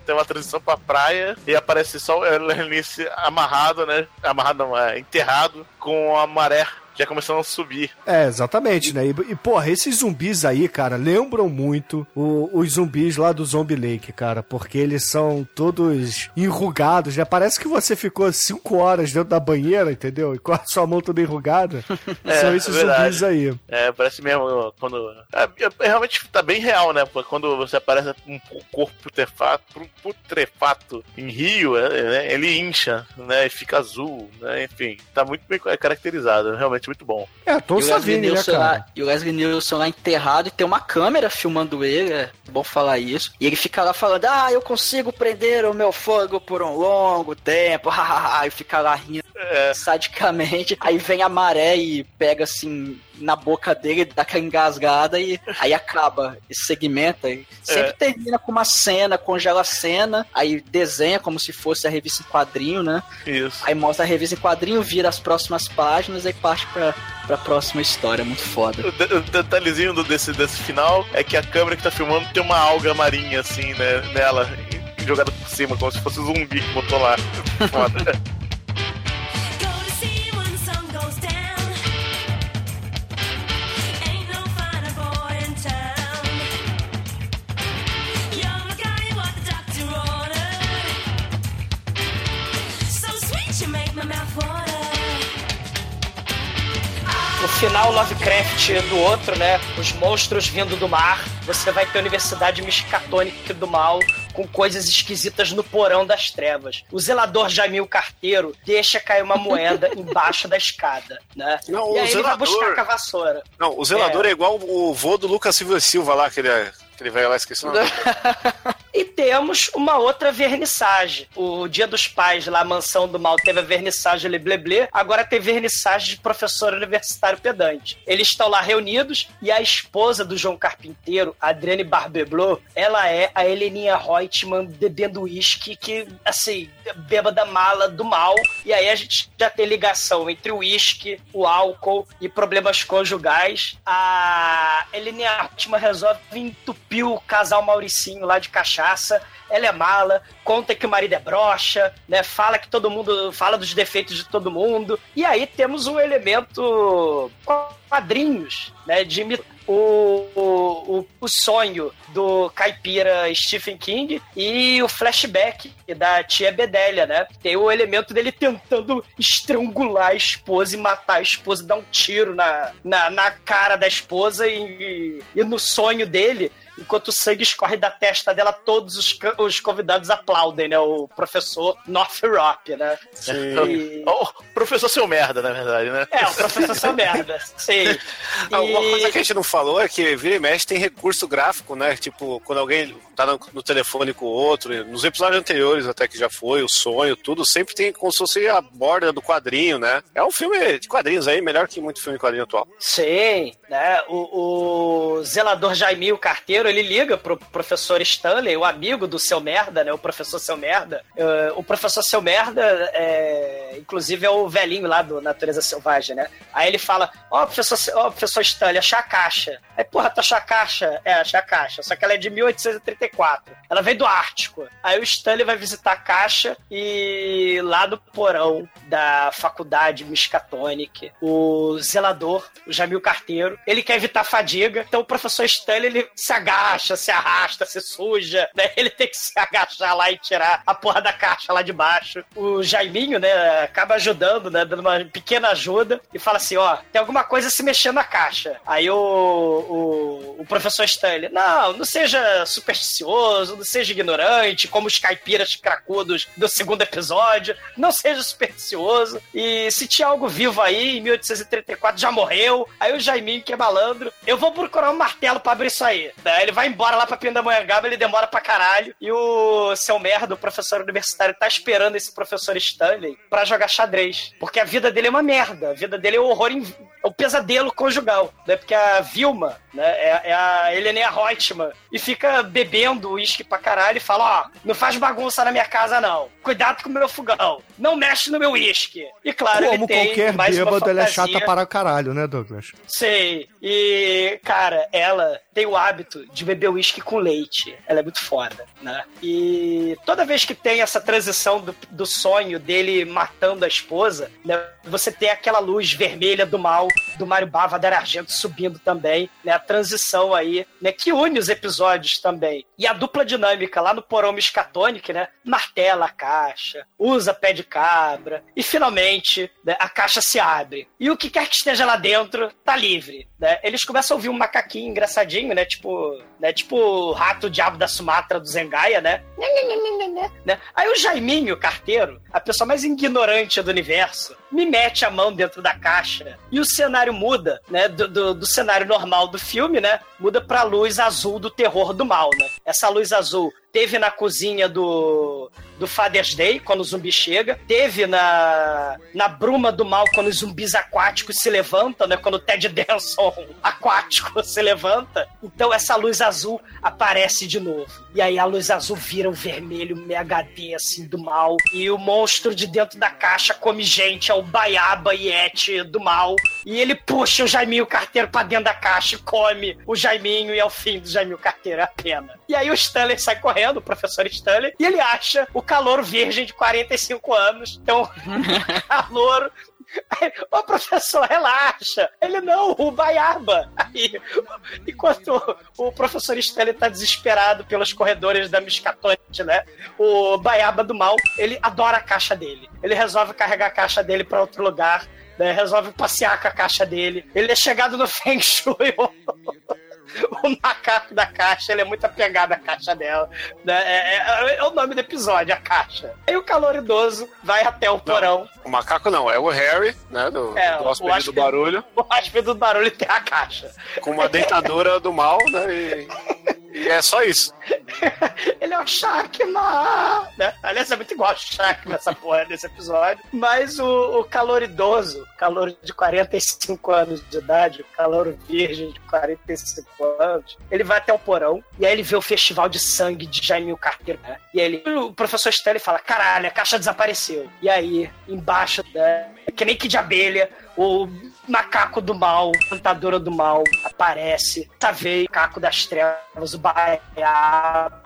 tem uma transição pra praia. E aparece só o Elenice amarrado, né? Amarrado, não, é, enterrado com a maré já começando a subir. É, exatamente, né? E, e, porra, esses zumbis aí, cara, lembram muito o- os zumbis lá do Zombie Lake, cara, porque eles são todos enrugados, né? Parece que você ficou cinco horas dentro da banheira, entendeu? E com a sua mão toda enrugada. *laughs* são esses verdade. zumbis aí. É, parece mesmo quando. É, é, realmente tá bem real, né? Quando você aparece um corpo putrefato, putrefato em Rio, é, né, ele incha, né? E fica azul, né? Enfim, tá muito bem caracterizado. Realmente muito bom. É, Tom E o, Leslie Savini, né, Nielsen cara? lá, e o Leslie Nielsen lá enterrado e tem uma câmera filmando ele, é bom falar isso. E ele fica lá falando, ah, eu consigo prender o meu fogo por um longo tempo, *laughs* hahaha, e fica lá rindo sadicamente. Aí vem a maré e pega assim na boca dele, dá aquela engasgada e aí acaba esse segmento. E sempre É. termina com uma cena, congela a cena, aí desenha como se fosse a revista em quadrinho, né? Isso. Aí mostra a revista em quadrinho, vira as próximas páginas e parte pra, pra próxima história. Muito foda. O, de- o detalhezinho do- desse, desse final é que a câmera que tá filmando tem uma alga marinha, assim, né, nela, e- jogada por cima, como se fosse um zumbi que botou lá. *laughs* Foda. Final Lovecraft do outro, né? Os monstros vindo do mar. Você vai ter a Universidade Miscatônica do Mal com coisas esquisitas no porão das trevas. O zelador Jamil Carteiro deixa cair uma moeda *laughs* embaixo da escada, né? Não, e o aí ele vai zelador- buscar com a vassoura. Não, o zelador é, igual o vô do Lucas Silva Silva lá, aquele, aquele velho lá, esqueci o nome. *laughs* E temos uma outra vernissagem. O Dia dos Pais, lá, a Mansão do Mal, teve a vernissagem Lebleble, agora tem vernissagem de professor universitário pedante. Eles estão lá reunidos e a esposa do João Carpinteiro, Adriane Barbeblot, ela é a Heleninha Reutemann bebendo uísque, que, assim, bêbada mala do mal. E aí a gente já tem ligação entre o uísque, o álcool e problemas conjugais. A Heleninha Reutemann resolve entupir o casal Mauricinho lá de cachaça. Ela é mala, conta que o marido é broxa, né? Fala que todo mundo fala dos defeitos de todo mundo. E aí temos um elemento quadrinhos, né? De o, o, o sonho do caipira Stephen King e o flashback da tia Bedélia, né? Tem o elemento dele tentando estrangular a esposa e matar a esposa, dar um tiro na, na, na cara da esposa e, e no sonho dele enquanto o sangue escorre da testa dela, todos os, os convidados aplaudem, né? O professor Northrop, né? E- O professor seu merda, na verdade, né? É, o professor seu merda. Sim. *laughs* Ah, Uma E- coisa que a gente não falou é que vira e mexe tem recurso gráfico, né? Tipo, quando alguém tá no, no telefone com o outro, nos episódios anteriores até que já foi, o sonho, tudo, sempre tem como se fosse a borda do quadrinho, né? É um filme de quadrinhos aí, melhor que muito filme de quadrinho atual. Sim, né? O, o zelador Jaimil Carteiro, ele liga pro professor Stanley, o amigo do seu merda, né? O professor seu merda. Eh, o professor seu merda, é, inclusive, é o velhinho lá do Natureza Selvagem, né? Aí ele fala: Ó, professor, ó, professor Stanley, achar a caixa. Aí, porra, tu achou a caixa? É, achei a caixa. Só que ela é de 1834. Ela vem do Ártico. Aí o Stanley vai visitar a caixa e lá no porão da faculdade Miskatonic, o zelador, o Jamil Carteiro, ele quer evitar fadiga, então o professor Stanley ele se agacha, se arrasta, se suja, né? *laughs* Ele tem que se agachar lá e tirar a porra da caixa lá de baixo. O Jaiminho, né, acaba ajudando, né, dando uma pequena ajuda e fala assim, ó, tem alguma coisa se mexendo na caixa. Aí o, o, o professor Stanley, não, não seja supersticioso, não seja ignorante, como os caipiras cracudos do segundo episódio, não seja supersticioso, e se tinha algo vivo aí, em 1834 já morreu, aí o Jaiminho, que é malandro, eu vou procurar um martelo pra abrir isso aí. Daí ele vai embora lá pra Pindamonhangaba, ele demora pra caralho, e o seu merda, o professor universitário, tá esperando esse professor Stanley pra jogar xadrez, porque a vida dele é uma merda, a vida dele é o horror, é o pesadelo conjugal, né, porque a Vilma, né, é, é a Helena Reutemann, e fica bebendo uísque pra caralho e fala, ó, não faz bagunça na minha casa não, cuidado com o meu fogão, não mexe no meu uísque. E claro, Como ele tem qualquer mais bêbado, ela é chata para caralho, né, Douglas? Sei. E, cara, ela tem o hábito de beber uísque com leite. Ela é muito foda, né? E toda vez que tem essa transição do, do sonho dele matando a esposa, né? Você tem aquela luz vermelha do mal do Mário Bava Argento subindo também, né? A transição aí, né? Que une os episódios também. E a dupla dinâmica lá no porão Miskatonic, né? Martela a caixa, usa pé de cabra, e finalmente né, a caixa se abre. E o que quer que esteja lá dentro tá livre. Né? Eles começam a ouvir um macaquinho engraçadinho, né? Tipo, né? tipo o rato diabo da Sumatra do Zengaia, né? né? Aí o Jaiminho, carteiro, a pessoa mais ignorante do universo, me mete a mão dentro da caixa e o cenário muda, né? Do, do, do cenário normal do filme, né? Muda pra luz azul do terror do mal, né? Essa luz azul teve na cozinha do, do Father's Day, quando o zumbi chega, teve na, na bruma do mal, quando os zumbis aquáticos se levantam, né? Quando o Ted Danson *laughs* aquático se levanta. Então essa luz azul aparece de novo. E aí a luz azul vira o vermelho HD, assim, do mal. E o monstro de dentro da caixa come gente, é o Baiaba Yeti do mal. E ele puxa o Jaiminho Carteiro pra dentro da caixa e come o Jaiminho e é o fim do Jaiminho Carteiro, é a pena. E aí o Stanley sai correndo, o professor Stanley, e ele acha o calouro virgem de 45 anos. Então, *laughs* *laughs* calouro. Aí, Ô professor, relaxa! Ele não, o Baiaba! Aí, enquanto o, o professor Stanley tá desesperado pelos corredores da Miskatonic, né? O Baiaba do mal, ele adora a caixa dele. Ele resolve carregar a caixa dele pra outro lugar, né? Resolve passear com a caixa dele. Ele é chegado no *laughs* Feng Shui. *laughs* o macaco da caixa, ele é muito apegado à caixa dela. né? É, é- é o nome do episódio, a caixa. Aí o calor idoso vai até o porão. O macaco não, é o Harry, né? Do, É, do o hóspede do hóspede- barulho, O hóspede do barulho tem a caixa. com uma dentadura do mal, né? E, *laughs* e é só isso. *laughs* Ele é o Sharkman, né? Aliás, é muito igual ao Shark nessa porra, nesse episódio. Mas o, o calor idoso, calor de 45 anos de idade, o calor virgem de 45 anos, ele vai até o porão e aí ele vê o festival de sangue de Jaime Carteiro, né? E aí ele, o professor Stanley fala, caralho, a caixa desapareceu. E aí, embaixo, né, que nem que de abelha, o macaco do mal, cantadora do mal, aparece. Tá veio, macaco das trevas, o baiaba.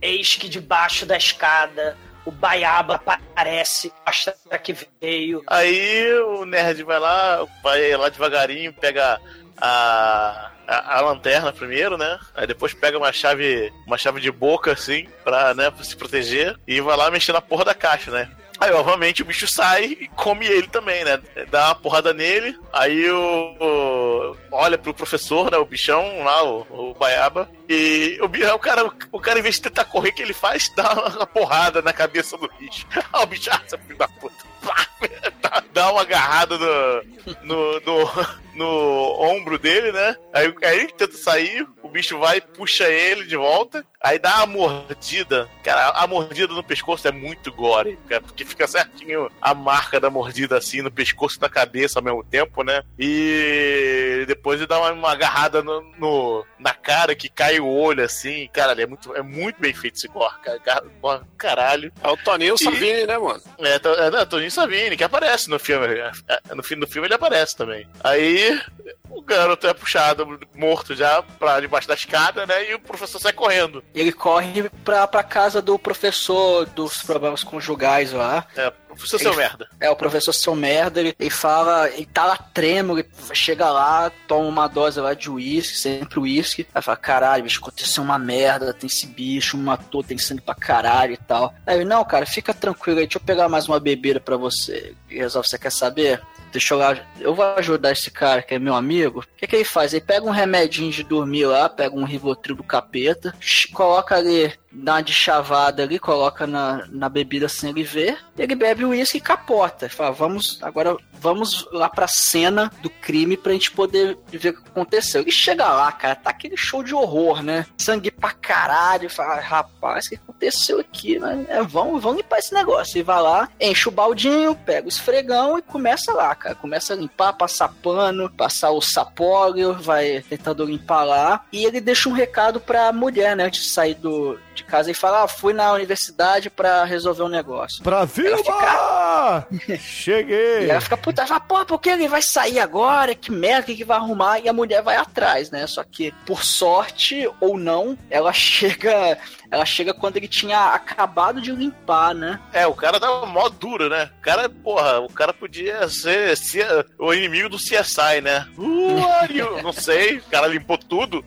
Eis que debaixo da escada o baiaba aparece, mostra que veio. Aí o nerd vai lá, vai lá devagarinho, pega a, a, a lanterna primeiro, né? Aí depois pega uma chave, uma chave de boca, assim, pra, né, pra se proteger, e vai lá mexer na porra da caixa, né? Aí, obviamente, o bicho sai e come ele também, né? Dá uma porrada nele, aí o, o- olha pro professor, né? O bichão lá, o, o baiaba, e o, o, cara, o cara, em vez de tentar correr, que ele faz? Dá uma porrada na cabeça do bicho. *laughs* Ah, o bicho, ah, filho da puta. *laughs* Dá- Dá uma agarrada no, no, no, no ombro dele, né? Aí, aí ele tenta sair, o bicho vai, puxa ele de volta, aí dá uma mordida. Cara, a mordida no pescoço é muito gore, cara, porque fica certinho a marca da mordida assim no pescoço e na cabeça ao mesmo tempo, né? E depois ele dá uma, uma agarrada no, no- na cara que cai o olho assim. Cara, é muito, é muito bem feito esse gore, cara. Gore, Caralho. É o Toninho E- Savini, né, mano? É, é, não, Toninho Savini, que aparece no filme. É, é, No fim do filme ele aparece também. Aí o garoto é puxado, morto já, pra debaixo da escada, né? E o professor sai correndo. Ele corre pra, pra casa do professor dos problemas conjugais lá. É, Professor seu Ele- merda. É, o professor seu merda, ele, ele fala, ele tá lá trêmuro, ele chega lá, toma uma dose lá de uísque, sempre uísque, aí fala, caralho, bicho, aconteceu uma merda, tem esse bicho, me matou, tem sangue pra caralho e tal. Aí ele, não, cara, fica tranquilo aí, deixa eu pegar mais uma bebida pra você. E resolve, você quer saber? Deixa eu lá, eu vou ajudar esse cara que é meu amigo. O que, que ele faz? Ele pega um remedinho de dormir lá, pega um Rivotril do capeta, coloca ali, dá de chavada ali, coloca na, na bebida sem ele ver, ele bebe o uísque e capota. Fala, vamos, agora vamos lá pra cena do crime pra gente poder ver o que aconteceu. Ele chega lá, cara, tá aquele show de horror, né? Sangue pra caralho. Fala, rapaz, o que aconteceu aqui? Né? É, vamos, vamos limpar esse negócio. E vai lá, enche o baldinho, pega o esfregão e começa lá, cara. Começa a limpar, passar pano, passar o sapólio, vai tentando limpar lá. E ele deixa um recado pra mulher, né? Antes de sair do, de casa e fala: ah, fui na universidade pra resolver um negócio. Pra Vilma! Cheguei! *laughs* E ela fica puta, fala, pô, por que ele vai sair agora? Que merda, que vai arrumar? E a mulher vai atrás, né? Só que, por sorte ou não, ela *laughs* chega. Ela chega quando ele tinha acabado de limpar, né? É, o cara tava mó duro, né? O cara, porra, o cara podia ser, ser o inimigo do CSI, né? Uh, eu não sei, o cara limpou tudo.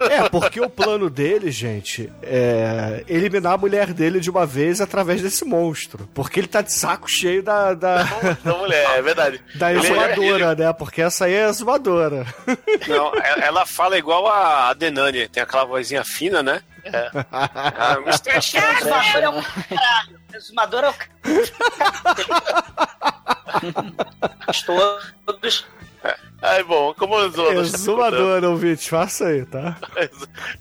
É, porque o plano dele, gente, é eliminar a mulher dele de uma vez através desse monstro. Porque ele tá de saco cheio da. da... Da mulher, é verdade. Da Ele- exumadora, né? Porque essa aí é a exumadora. Não, ela ela fala igual a Denani, tem aquela vozinha fina, né? É. Ah, Mr. Chef! Exumador é o caralho. *laughs* Exumador é o caralho. Todos. Aí, bom, como o exumador... Exumadora, ouvinte, faça aí, tá?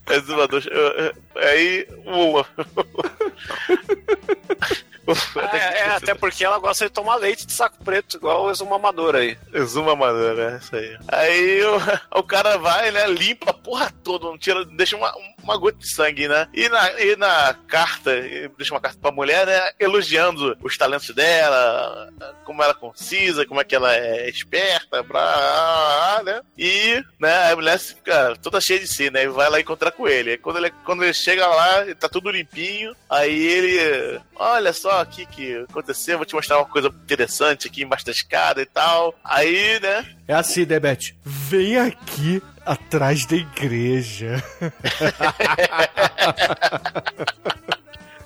Exumador... eu- eu- Aí, o... É, é, até porque ela gosta de tomar leite de saco preto, igual o exumamador aí. Exuma maneira, é isso aí. Aí o, o cara vai, né, limpa a porra toda, não tira, deixa uma, uma gota de sangue, né? E na, e na carta, deixa uma carta pra mulher, né, elogiando os talentos dela, como ela é concisa, como é que ela é esperta, pra, né? E, né, a mulher fica toda cheia de si, né, e vai lá encontrar com ele. Quando ele, quando ele chega lá, tá tudo limpinho, aí ele, olha só aqui que aconteceu, vou te mostrar uma coisa interessante aqui embaixo da escada e tal. Aí, né, É assim, Debete. Vem aqui atrás da igreja. *laughs*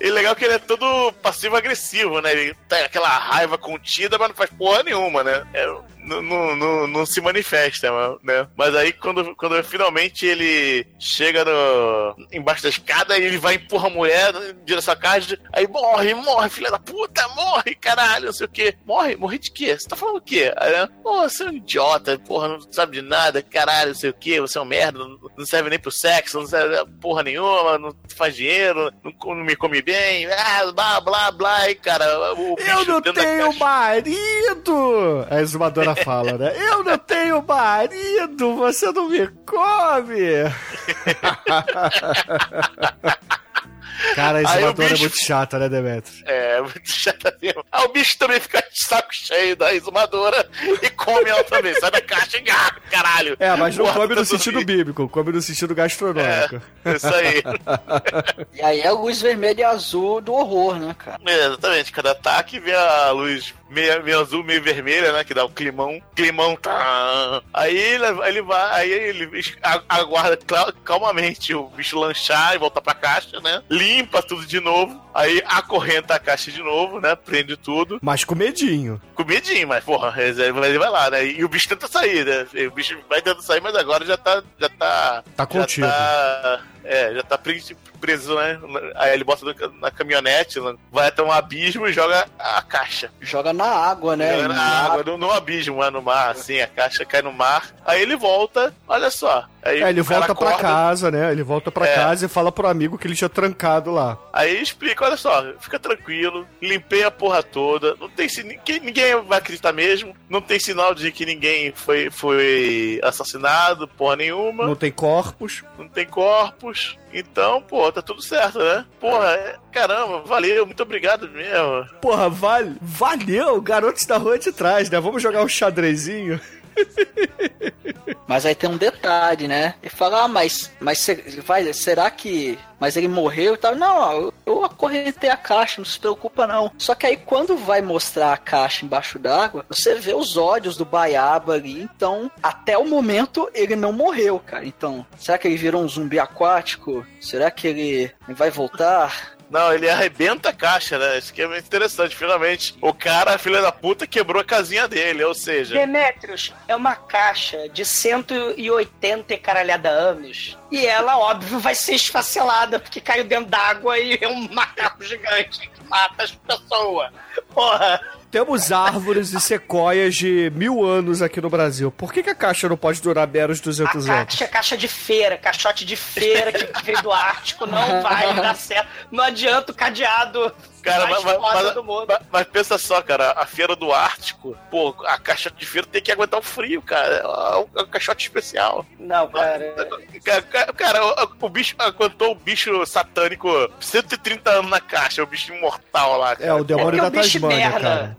E legal que ele é todo passivo-agressivo, né? Ele tem aquela raiva contida, mas não faz porra nenhuma, né? É, não, não, não, não se manifesta, né? Mas aí quando, quando finalmente ele chega no, embaixo da escada e ele vai e empurra a mulher em direção à casa, aí morre, morre, filha da puta, morre, caralho, não sei o quê. Morre? Morre de quê? Você tá falando o quê? Aí, né? Pô, você é um idiota, porra, não sabe de nada, caralho, não sei o quê, você é um merda, não, serve nem pro sexo, não serve porra nenhuma, não faz dinheiro, não, me come bem, ah, blá, blá, blá, e cara, o Eu não tenho marido! A exumadora fala, né? Eu não tenho marido, você não me come! *laughs* Cara, a exumadora é bicho- muito chata, né, Demetrio? É, muito chata mesmo. Aí o bicho também fica de saco cheio da exumadora e come ela também. Sai da caixa e ah, caralho. É, mas não come no sentido bíblico, come no sentido gastronômico. É, isso aí. E aí é a luz vermelha e azul do horror, né, cara? É, exatamente, cada ataque vê a luz meio, meio azul, meio vermelha, né? Que dá o climão. Climão tá. Aí ele, ele vai, aí ele aguarda calmamente o bicho lanchar e voltar pra caixa, né? Limpa tudo de novo. Aí acorrenta a caixa de novo, né? Prende tudo. Mas com medinho. Com medinho, mas porra, ele vai ele vai lá, né? E o bicho tenta sair, né? O bicho vai tentando sair, mas agora já tá. Já tá. Tá contido. Já tá, é, já tá preso, né? Aí ele bota na- na caminhonete, vai até um abismo e joga a caixa. Joga na água, né? Joga na água, no, no abismo, né? no mar, assim, a caixa cai no mar. Aí ele volta, olha só. Aí É, ele volta pra acorda, casa, né? Ele volta pra É. casa e fala pro amigo que ele tinha trancado lá. Aí explica, olha só, fica tranquilo, limpei a porra toda, não tem ninguém, ninguém vai acreditar mesmo, não tem sinal de que ninguém foi, foi assassinado, porra nenhuma, Não tem corpos. não tem corpos, então, pô, tá tudo certo, né? Porra, é- caramba, valeu, muito obrigado mesmo. Porra, vale, valeu, garotos da rua de trás, né? Vamos jogar um xadrezinho. Mas aí tem um detalhe, né? Ele fala, ah, mas, mas vai, será que mas ele morreu e tal. Não, eu acorrentei a caixa, não se preocupa não. Só que aí quando vai mostrar a caixa embaixo d'água, você vê os olhos do Baiaba ali. Então, até o momento, ele não morreu, cara. Então, será que ele virou um zumbi aquático? Será que ele vai voltar? Não, ele arrebenta a caixa, né? Isso que é muito interessante. Finalmente, o cara, filha da puta, quebrou a casinha dele, ou seja. Demetrius é uma caixa de 180 e caralhada anos. E ela, óbvio, vai ser esfacelada porque caiu dentro d'água e é um macaco gigante que mata as pessoas. Porra. Temos árvores e sequoias de mil anos aqui no Brasil. Por que, que a caixa não pode durar meros 200 A anos? caixa é caixa de feira, caixote de feira que veio do Ártico, não *laughs* vai dar certo. Não adianta o cadeado Cara, mais mas, foda mas- do mundo. mas- mas pensa só, cara, a feira do Ártico, pô, a caixa de feira tem que aguentar o frio, cara. É um, é um caixote especial. Não, cara. Cara, cara, cara, o, bicho aguentou o bicho satânico 130 anos na caixa, o bicho imortal lá. É, o demônio Porque da hiberna. cara.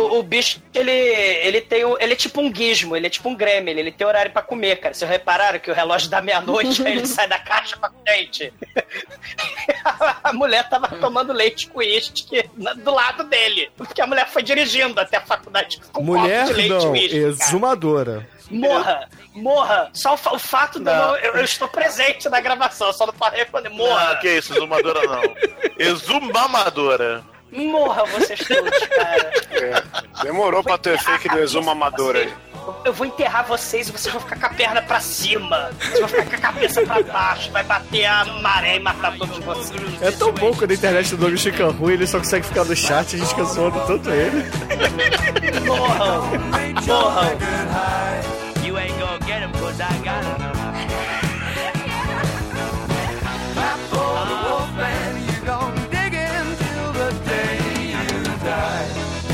O, o bicho, ele, ele tem um, ele é tipo um gizmo, ele é tipo um gremlin, ele tem horário pra comer, cara. Vocês repararam que o relógio dá meia-noite, aí *laughs* ele sai da caixa pra frente. *laughs* A mulher tava tomando leite com uísque do lado dele, porque a mulher foi dirigindo até a faculdade com Mulher copo de leite não, exumadora. Morra, morra. Só o, fa- o fato de eu, Não. eu, eu estou presente na gravação, só não posso responder. Morra. Ah, que isso, exumadora não. Exumamadora. Morra vocês todos, cara. É, demorou pra ter fake do exuma amador aí. Eu vou enterrar vocês e vocês vão ficar com a perna pra cima. Vocês vão ficar com a cabeça pra baixo. Vai bater a maré e matar todos vocês. É tão bom quando a internet do Douglas fica ruim, ele só consegue ficar no chat, a gente fica zoando tanto ele. Morram! Morram! You ain't gonna get him cause I got him.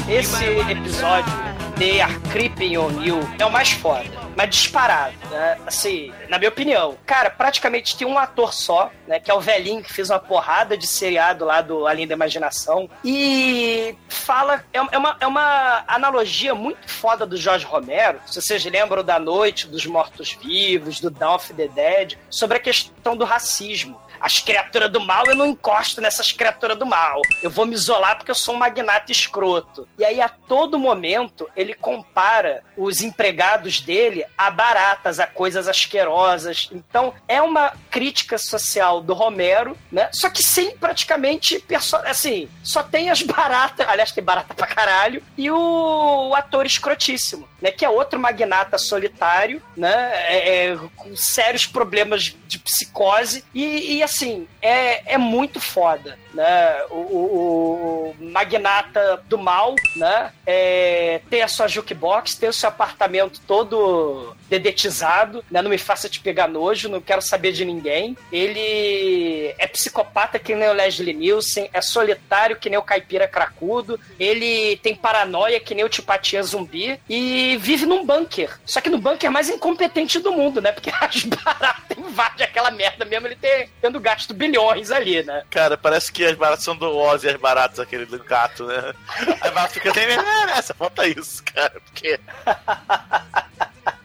Esse episódio, They Are Creeping on You, é o mais foda. Mas disparado, né? Assim, na minha opinião. Cara, praticamente tem um ator só, né? Que é o velhinho que fez uma porrada de seriado lá do Além da Imaginação. E fala. É, é uma, é uma analogia muito foda do Jorge Romero. Se vocês lembram da Noite dos Mortos-Vivos, do Dawn of the Dead, sobre a questão do racismo. As criaturas do mal, eu não encosto nessas criaturas do mal. Eu vou me isolar porque eu sou um magnata escroto. E aí, a todo momento, ele compara os empregados dele a baratas, a coisas asquerosas. Então, é uma crítica social do Romero, né? Só que sem praticamente. Assim, só tem as baratas. Aliás, tem barata pra caralho. E o, o ator escrotíssimo, né? Que é outro magnata solitário, né? É- é, com sérios problemas de psicose. E, e, assim, é, é muito foda, né? O, o- o magnata do mal, né? É, tem a sua jukebox, tem o seu apartamento todo dedetizado, né? Não me faça te pegar nojo, não quero saber de ninguém. Ele é psicopata que nem o Leslie Nielsen, é solitário que nem o caipira cracudo, ele tem paranoia que nem o tipatia zumbi e vive num bunker. Só que no bunker mais incompetente do mundo, né? Porque *laughs* as baratas invadem aquela merda mesmo, ele tendo gasto bilhões ali, né? Cara, parece que as baratas são do Ozzy, as baratas, aquele do gato, né? Aí barata fica nem nessa, falta isso, cara. Porque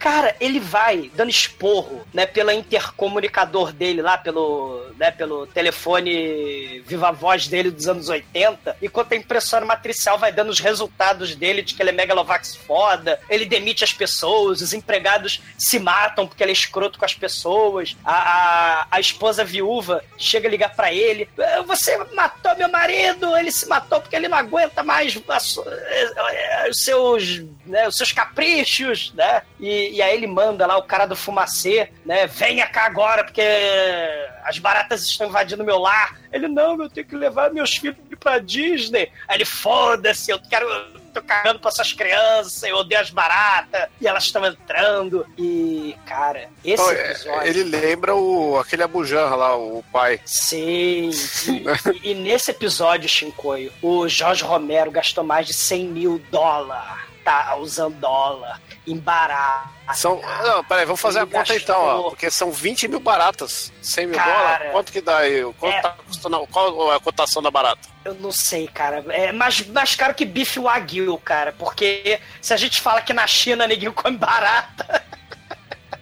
Cara, ele vai dando esporro, né, pela intercomunicador dele lá, pelo, né, pelo telefone viva voz dele dos anos 80, enquanto a impressora matricial vai dando os resultados dele de que ele é megalovax foda, ele demite as pessoas, os empregados se matam porque ele é escroto com as pessoas, a, a, a esposa viúva chega a ligar pra ele, "Ah, você matou meu marido, ele se matou porque ele não aguenta mais eh, eh, os seus, né, os seus caprichos, né? E, e aí ele manda lá o cara do fumacê, né? Venha cá agora, porque as baratas estão invadindo meu lar. Ele, não, eu tenho que levar meus filhos pra Disney. Aí ele, foda-se, eu quero. Tô cagando pra essas crianças, eu odeio as baratas, e elas estão entrando. E, cara, esse é, episódio. ele lembra o, aquele Abujan lá, o pai. Sim, *laughs* e, e nesse episódio, Shinkoio, o Jorge Romero gastou mais de 100 mil dólares, tá? Usando dólar, em barato. São, não, peraí, vamos fazer a conta então, ó, gastou- porque são 20 mil baratas. 100 mil dólares? Quanto que dá aí? Quanto é- tá custando, qual é a cotação da barata? Eu não sei, cara. É mais, mais caro que bife wagyu, cara. Porque se a gente fala que na China ninguém come barata, *laughs*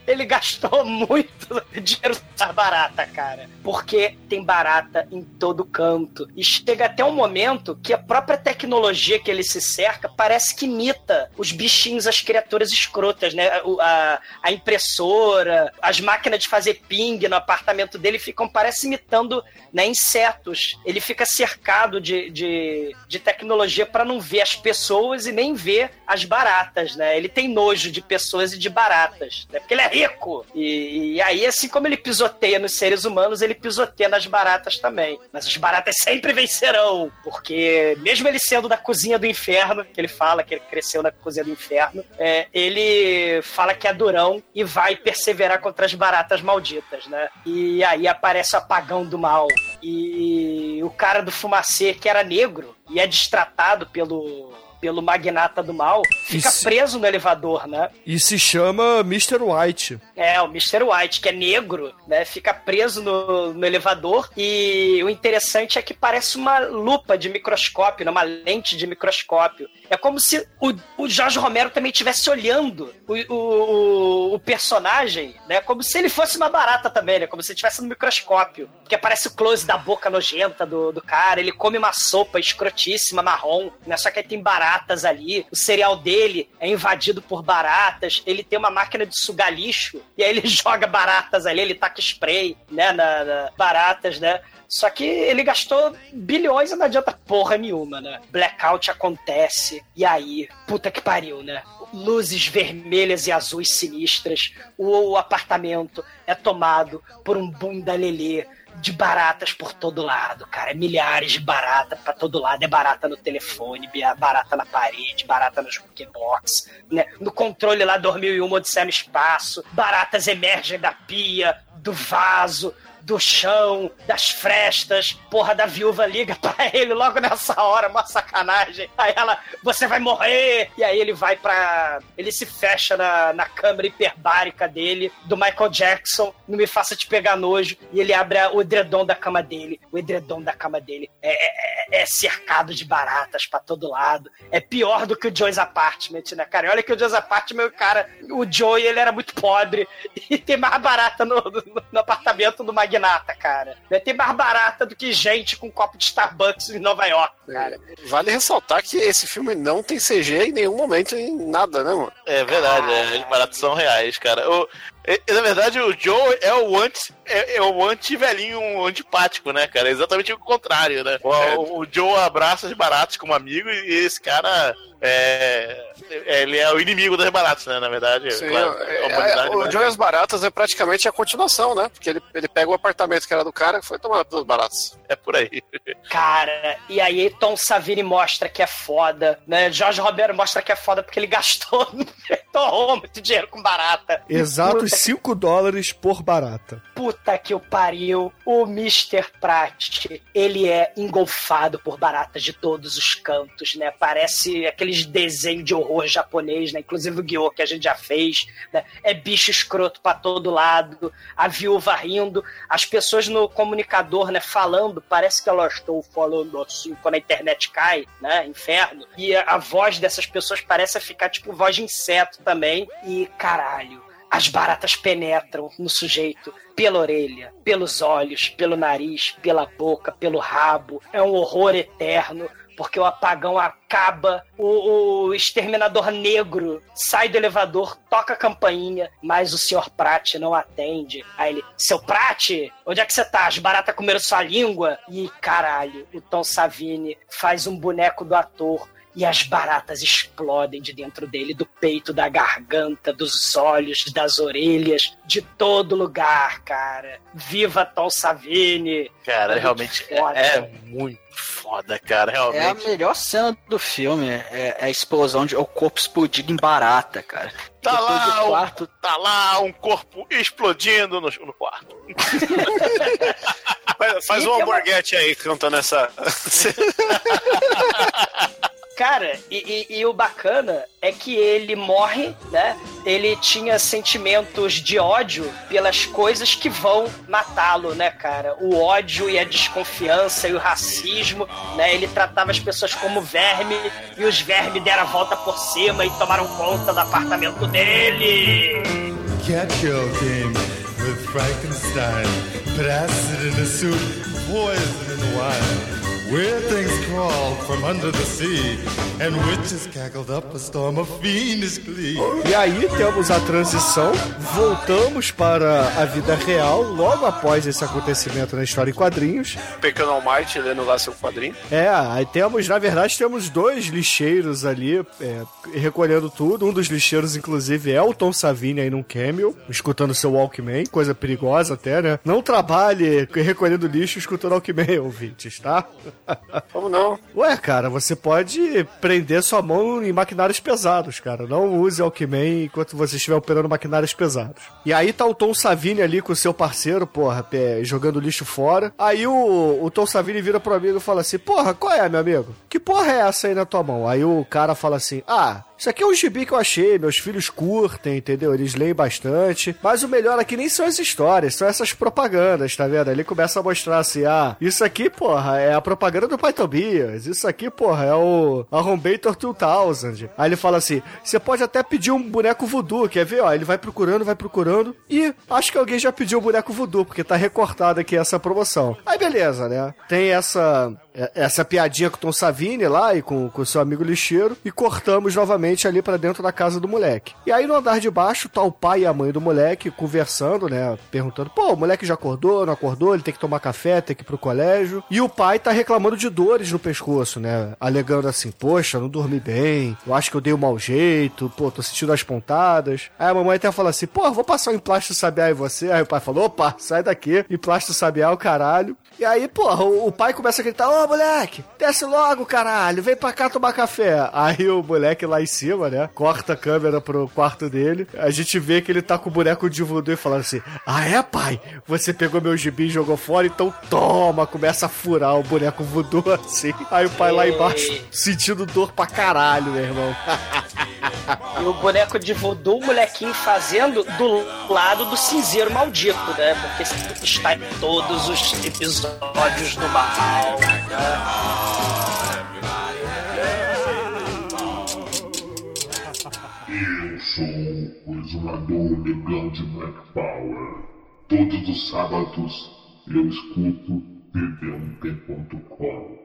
ele gastou *laughs* muito dinheiro na barata, cara. Porque tem barata em todo canto. E chega até um momento que a própria tecnologia que ele se cerca parece que imita os bichinhos, as criaturas escrotas, né? A, a impressora, as máquinas de fazer ping no apartamento dele ficam, parece imitando né, insetos. Ele fica cercado de, de, de tecnologia para não ver as pessoas e nem ver as baratas, né? Ele tem nojo de pessoas e de baratas, né? Porque ele é rico. E, e aí, assim como ele pisoteia nos seres humanos, ele pisoteia nas baratas também. Mas as baratas sempre vencerão, porque mesmo ele sendo da cozinha do inferno, que ele fala que ele cresceu na cozinha do inferno, é, ele fala que é durão e vai perseverar contra as baratas malditas, né? E aí aparece o apagão do mal. E o cara do fumacê, que era negro, e é destratado pelo pelo magnata do mal, fica Isso. preso no elevador, né? E se chama Mr. White. É, o Mr. White, que é negro, né? Fica preso no, no elevador. E o interessante é que parece uma lupa de microscópio, né? uma lente de microscópio. É como se o, o Jorge Romero também estivesse olhando o, o, o personagem, né? Como se ele fosse uma barata também, né? Como se ele estivesse no microscópio. Porque aparece o close da boca nojenta do, do cara. Ele come uma sopa escrotíssima, marrom, né? Só que aí tem baratas ali. O cereal dele é invadido por baratas. Ele tem uma máquina de sugar lixo. E aí ele *laughs* joga baratas ali, ele taca spray, né? Na, na baratas, né? Só que ele gastou bilhões e não adianta porra nenhuma, né? Blackout acontece, e aí, puta que pariu, né? Luzes vermelhas e azuis sinistras, o, o apartamento é tomado por um bunda lelê de baratas por todo lado, cara. É milhares de baratas pra todo lado. É barata no telefone, bia- barata na parede, barata nos Pokébox, né? No controle lá 2001 Odisseia no Espaço. Baratas emergem da pia, do vaso, do chão, das frestas. Porra da viúva liga *laughs* pra ele logo nessa hora, uma sacanagem. Aí ela, você vai morrer! E aí ele vai pra. Ele se fecha na, na câmera hiperbárica dele, do Michael Jackson, não me faça te pegar nojo. E ele abre o edredom da cama dele. O edredom da cama dele é, é- é cercado de baratas pra todo lado. É pior do que o Joe's Apartment, né, cara? E olha que o Joe's Apartment, cara, o Joey, ele era muito pobre. *laughs* E tem mais barata no, no- no apartamento do Magnata, cara. Tem mais barata do que gente com um copo de Starbucks em Nova York, cara. Vale ressaltar que esse filme não tem CG em nenhum momento em nada, né, mano? É verdade, é, os baratos são reais, cara. O, é- é, na verdade, o Joe é o anti, é, é o anti-velhinho antipático, né, cara? É exatamente o contrário, né? O, o Joe abraça os baratos como amigo e esse cara é, é- ele é o inimigo das baratas, né? Na verdade, Sim, claro, é- é, o mas- Joe e as Baratas é praticamente a continuação, né? Porque ele, ele pega o apartamento que era do cara e foi tomado pelos baratos. É por aí. Cara, e aí Tom Savini mostra que é foda, né? Jorge Romero mostra que é foda porque ele gastou, *laughs* torrou muito dinheiro com barata. Exatos Puta 5 dólares por barata. Puta que o pariu, o Mr. Pratt, ele é engolfado por baratas de todos os cantos, né? Parece aqueles desenhos de horror japonês, né? Inclusive o Guiô que a gente já fez, né? É bicho escroto pra todo lado, a viúva rindo, as pessoas no comunicador, né, falando, parece que elas estão falando assim quando a internet cai, né? Inferno. E a voz dessas pessoas parece ficar tipo voz de inseto também. E caralho, as baratas penetram no sujeito pela orelha, pelos olhos, pelo nariz, pela boca, pelo rabo. É um horror eterno. Porque o apagão acaba, o, o exterminador negro sai do elevador, toca a campainha, mas o senhor Pratt não atende. Aí ele, seu Pratt, onde é que você tá? As baratas comeram sua língua? E caralho, o Tom Savini faz um boneco do ator e as baratas explodem de dentro dele, do peito, da garganta, dos olhos, das orelhas, de todo lugar, cara. Viva Tom Savini! Cara, É realmente é, é muito foda, cara, É a realmente. melhor cena do filme, é é a explosão de o corpo explodido em barata, cara. Tá Depois lá, do um- quarto, tá lá um corpo explodindo no, no quarto. *laughs* Faz, faz um hamburguete aí cantando essa. *laughs* Cara, e, e- e o bacana é que ele morre, né? Ele tinha sentimentos de ódio pelas coisas que vão matá-lo, né, cara? O ódio e a desconfiança e o racismo, né? Ele tratava as pessoas como verme e os vermes deram a volta por cima e tomaram conta do apartamento dele. Catgirl came with Frankenstein, acid in a soup, poison in wine. Weird things crawled from under the sea, and witches cackled up a storm of fiendish glee. E aí temos a transição, voltamos para a vida real, logo após esse acontecimento na história em quadrinhos. Pequeno Almighty lendo lá seu quadrinho. É, aí temos, na verdade, temos dois lixeiros ali é, recolhendo tudo. Um dos lixeiros, inclusive, é o Tom Savini aí num cameo, escutando seu Walkman, coisa perigosa até, né? Não trabalhe recolhendo lixo escutando Walkman, *laughs* ouvintes, tá? Como não? Ué, cara, você pode prender sua mão em maquinários pesados, cara. Não use Walkman enquanto você estiver operando maquinários pesados. E aí tá o Tom Savini ali com o seu parceiro, porra, jogando lixo fora. Aí o, o Tom Savini vira pro amigo e fala assim: Porra, qual é, meu amigo? Que porra é essa aí na tua mão? Aí o cara fala assim: Ah. Isso aqui é um gibi que eu achei, meus filhos curtem, entendeu? Eles leem bastante. Mas o melhor aqui nem são as histórias, são essas propagandas, tá vendo? Ele começa a mostrar assim: ah, isso aqui, porra, é a propaganda do Pai Tobias. Isso aqui, porra, é o Arrombator 2000. Aí ele fala assim: você pode até pedir um boneco voodoo, quer ver? Ó, ele vai procurando, vai procurando. E acho que alguém já pediu um boneco voodoo, porque tá recortado aqui essa promoção. Aí beleza, né? Tem essa essa piadinha com o Tom Savini lá e com o seu amigo lixeiro e cortamos novamente ali para dentro da casa do moleque. E aí no andar de baixo tá o pai e a mãe do moleque conversando, né, perguntando: "Pô, o moleque já acordou, não acordou? Ele tem que tomar café, tem que ir pro colégio". E o pai tá reclamando de dores no pescoço, né, alegando assim: "Poxa, não dormi bem. Eu acho que eu dei um mau jeito. Pô, tô sentindo as pontadas". Aí a mamãe até fala assim: "Pô, vou passar um emplasto sabiá em você". Aí o pai falou: "Opa, sai daqui. Emplasto sabiá o caralho". E aí, o, o pai começa a gritar: Ô moleque, desce logo, caralho, vem pra cá tomar café. Aí o moleque lá em cima, né, corta a câmera pro quarto dele. A gente vê que ele tá com o boneco de voodoo e falando assim: Ah, é, pai? Você pegou meu gibi e jogou fora, então toma. Começa a furar o boneco voodoo *laughs* assim. Aí o pai lá embaixo sentindo dor pra caralho, meu irmão. *laughs* E o boneco de voodoo, o molequinho fazendo do lado do cinzeiro maldito, né? Porque está em todos os episódios do mal. Eu sou o exumador negão de Black Power. Todos os sábados eu escuto td1p.com.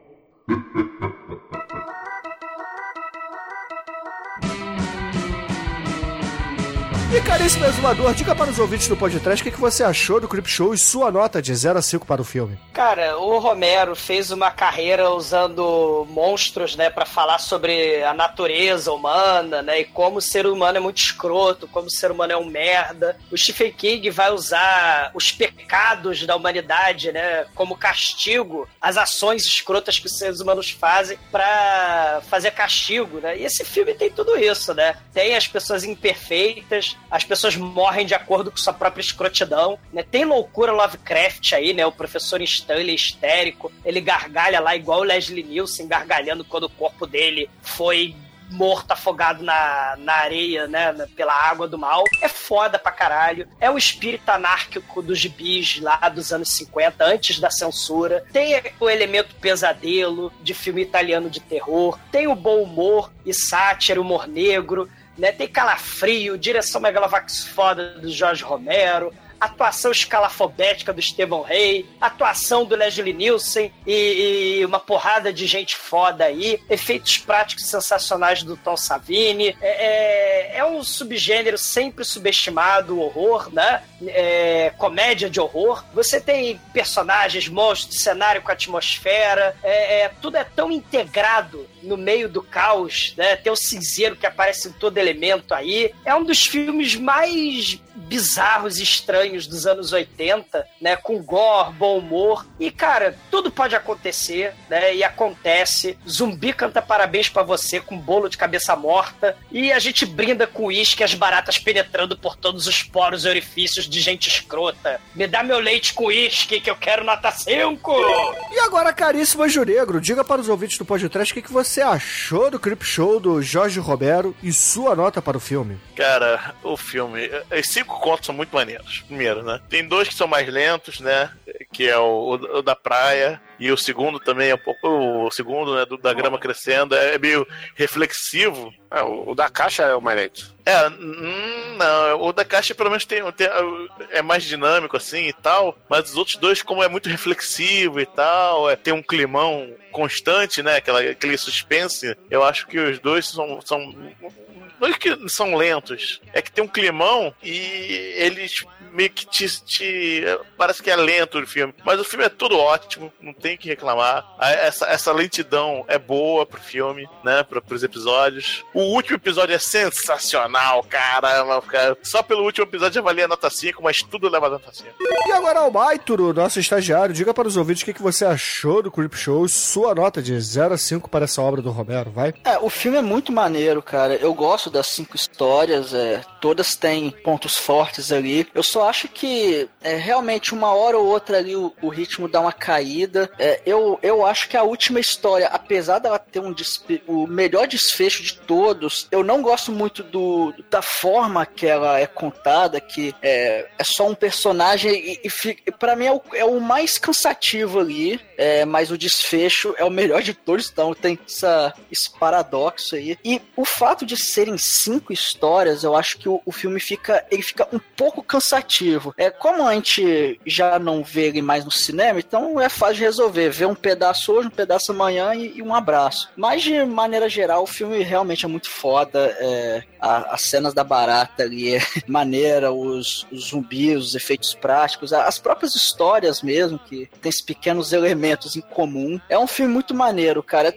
E caríssimo exumador, diga para os ouvintes do podcast o que, você achou do Creep Show e sua nota de 0 a 5 para o filme. Cara, o Romero fez uma carreira usando monstros, né, para falar sobre a natureza humana, né, e como o ser humano é muito escroto, como o ser humano é um merda. O Stephen King vai usar os pecados da humanidade, né, como castigo, as ações escrotas que os seres humanos fazem para fazer castigo, né? E esse filme tem tudo isso, né? Tem as pessoas imperfeitas, as pessoas morrem de acordo com sua própria escrotidão, né? Tem loucura Lovecraft aí, né? O professor Stanley histérico, ele gargalha lá igual o Leslie Nielsen gargalhando quando o corpo dele foi morto, afogado na, na areia, né? Pela água do mal. É foda pra caralho. É o espírito anárquico dos gibis lá dos anos 50, antes da censura. Tem o elemento pesadelo de filme italiano de terror. Tem o bom humor e sátira, humor negro. Né? Tem calafrio, direção megalovax foda do Jorge Romero atuação escalafobética do Estevão Rey, atuação do Leslie Nielsen e, e, uma porrada de gente foda aí, efeitos práticos sensacionais do Tom Savini. É, é, é um subgênero sempre subestimado, o horror, né? É, comédia de horror. Você tem personagens, monstros, cenário com atmosfera, é, é, tudo é tão integrado no meio do caos, né? Tem o cinzeiro que aparece em todo elemento aí. É um dos filmes mais bizarros e estranhos dos anos 80, né? Com gore, bom humor. E, cara, tudo pode acontecer, né? E acontece. Zumbi canta parabéns para você com bolo de cabeça morta. E a gente brinda com uísque as baratas penetrando por todos os poros e orifícios de gente escrota. Me dá meu leite com uísque que eu quero nota 5! E agora, caríssimo Juregro, diga para os ouvintes do podcast o que, que você achou do Creep Show do Jorge Romero e sua nota para o filme. Cara, o filme. Os cinco contos são muito maneiros. Primeiro, né? Tem dois que são mais lentos, né? que é o, o da praia. E o segundo também é um pouco. O segundo, né, do, da grama crescendo, é meio reflexivo. É, o, o da caixa é o mais lento. É, não, o da caixa pelo menos tem, tem, é mais dinâmico assim e tal, mas os outros dois, como é muito reflexivo e tal, é, tem um climão constante, né? Aquela, aquele suspense, eu acho que os dois são, são não é que são lentos, é que tem um climão e eles meio que te, te, Parece que é lento o filme. Mas o filme é tudo ótimo, não tem que reclamar. Essa, essa lentidão é boa pro filme, né? Pro, pros episódios. O último episódio é sensacional, caramba, cara. Só pelo último episódio já valia nota 5, mas tudo leva nota 5. E agora, Almaituro, nosso estagiário, diga para os ouvintes o que, que você achou do Creep Show sua nota de 0 a 5 para essa obra do Romero, vai? É, o filme é muito maneiro, cara. Eu gosto das cinco histórias, é, todas têm pontos fortes ali. Eu só acho que é, realmente uma hora ou outra ali o, o ritmo dá uma caída. É, eu, eu acho que a última história, apesar dela ter um o melhor desfecho de todos, eu não gosto muito do, da forma que ela é contada, que é, é só um personagem e, e para mim é o, é o mais cansativo ali, é, mas o desfecho é o melhor de todos, então tem essa, esse paradoxo aí. E o fato de serem cinco histórias, eu acho que o, o filme fica ele fica um pouco cansativo. É como a gente já não vê ele mais no cinema, então é fácil de resolver, ver um pedaço hoje, um pedaço amanhã e, e um abraço. Mas de maneira geral, o filme realmente é muito foda. É, a, as cenas da barata ali é *laughs* maneira, os, os zumbis, os efeitos práticos, as próprias histórias mesmo, que tem esses pequenos elementos em comum. É um filme muito maneiro, cara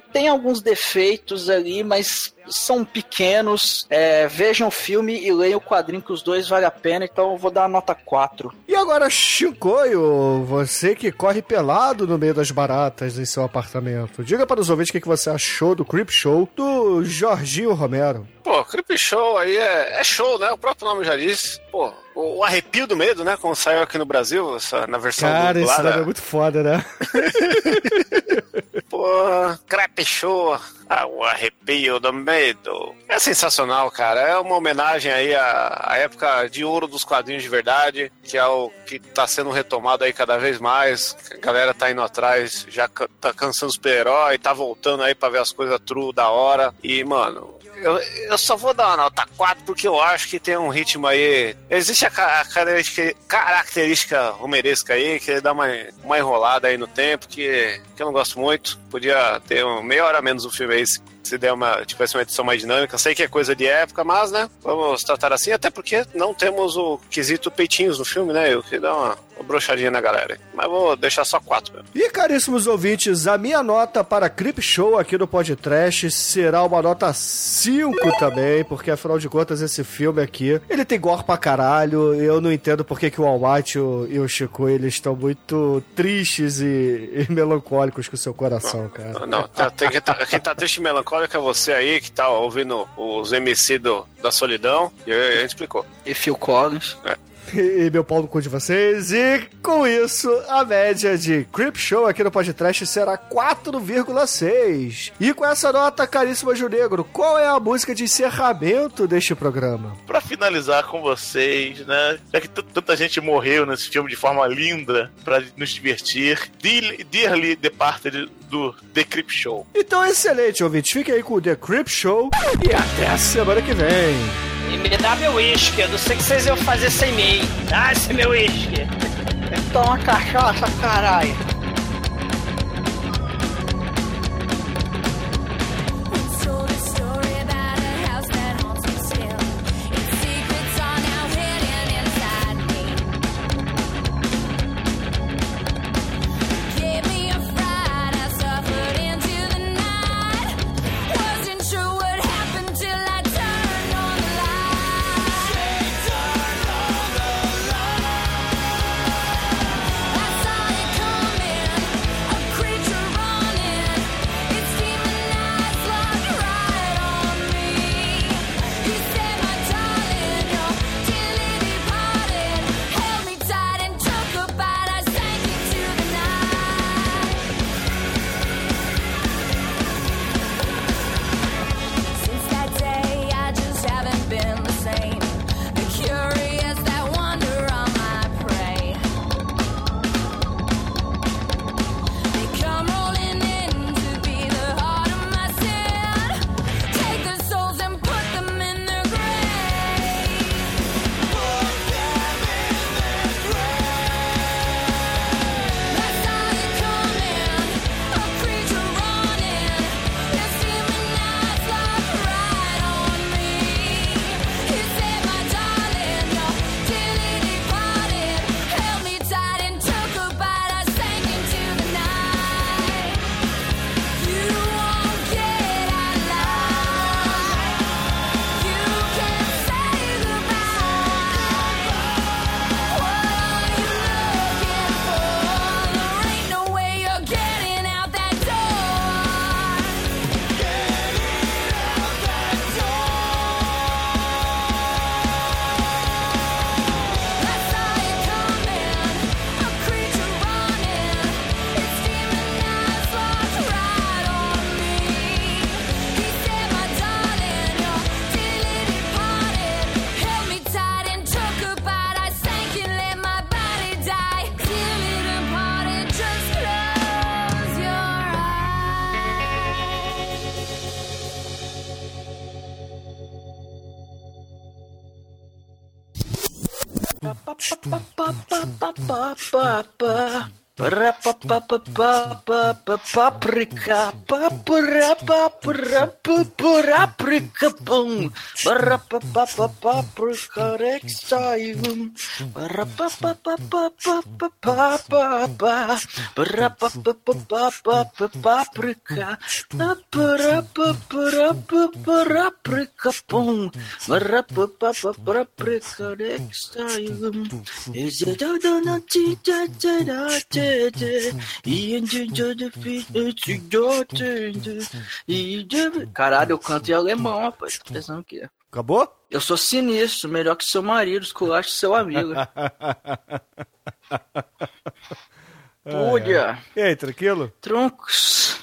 tem alguns defeitos ali, mas são pequenos. É, vejam o filme e leiam o quadrinho que os dois vale a pena, então eu vou dar a nota 4. E agora, Chicoio, você que corre pelado no meio das baratas em seu apartamento, diga para os ouvintes o que você achou do Creep Show do Jorginho Romero. Pô, Creep Show aí é, é show, né? O próprio nome já disse. Pô, o, o, arrepio do medo, né? Como saiu aqui no Brasil, essa, na versão Cara, esse nome é muito foda, né? *laughs* Creep Show. Ah, o arrepio do medo. É sensacional, cara. É uma homenagem aí à, à, época de ouro dos quadrinhos de verdade, que é o que tá sendo retomado aí cada vez mais. A galera tá indo atrás, já tá cansando os super-herói, tá voltando aí pra ver as coisas true da hora. E, mano, eu, eu só vou dar uma nota 4 porque eu acho que tem um ritmo aí. Existe a, a característica, característica romeresca aí, que dá uma, uma enrolada aí no tempo, que, que eu não gosto muito. Podia ter um, meia hora menos o filme aí, se, der uma, tivesse uma edição mais dinâmica. Sei que é coisa de época, mas, né, vamos tratar assim, até porque não temos o quesito peitinhos no filme, né? Eu que dá uma, uma brochadinha na galera. Mas vou deixar só quatro mesmo. E caríssimos ouvintes, a minha nota para Creep Show aqui do Podcast será uma nota 5 também, porque afinal de contas esse filme aqui, ele tem gore pra caralho. Eu não entendo porque que o Almighty e o Chico eles estão muito tristes e, e, melancólicos com o seu coração, cara. Não, não tá, tem que tá, quem tá triste e melancólico é você aí que tá ouvindo os MC do, da solidão. E a gente explicou. E Phil Collins. É e meu pau no cu de vocês. E com isso, a média de Creep Show aqui no podcast será 4,6. E com essa nota, caríssima Ju Negro, qual é a música de encerramento deste programa? Para finalizar com vocês, né? Já que tanta gente morreu nesse filme de forma linda para nos divertir, Dearly Departed do The Creep Show. Então, excelente, ouvinte. Fique aí com o The Creep Show e até a semana que vem. E me dá meu uísque. Eu não sei o que vocês iam fazer sem mim. Dá esse meu uísque. Toma cachaça, caralho. paprika, papra, papra, paprika, boom, paprika, rexium, paprika, paprika, boom, paprika, rexium. Is it a donut? Caralho, eu canto em alemão, rapaz. Tô pensando o quê? Acabou? Eu sou sinistro, melhor que seu marido, esculacho seu amigo. Pulha. E aí, tranquilo? Troncos.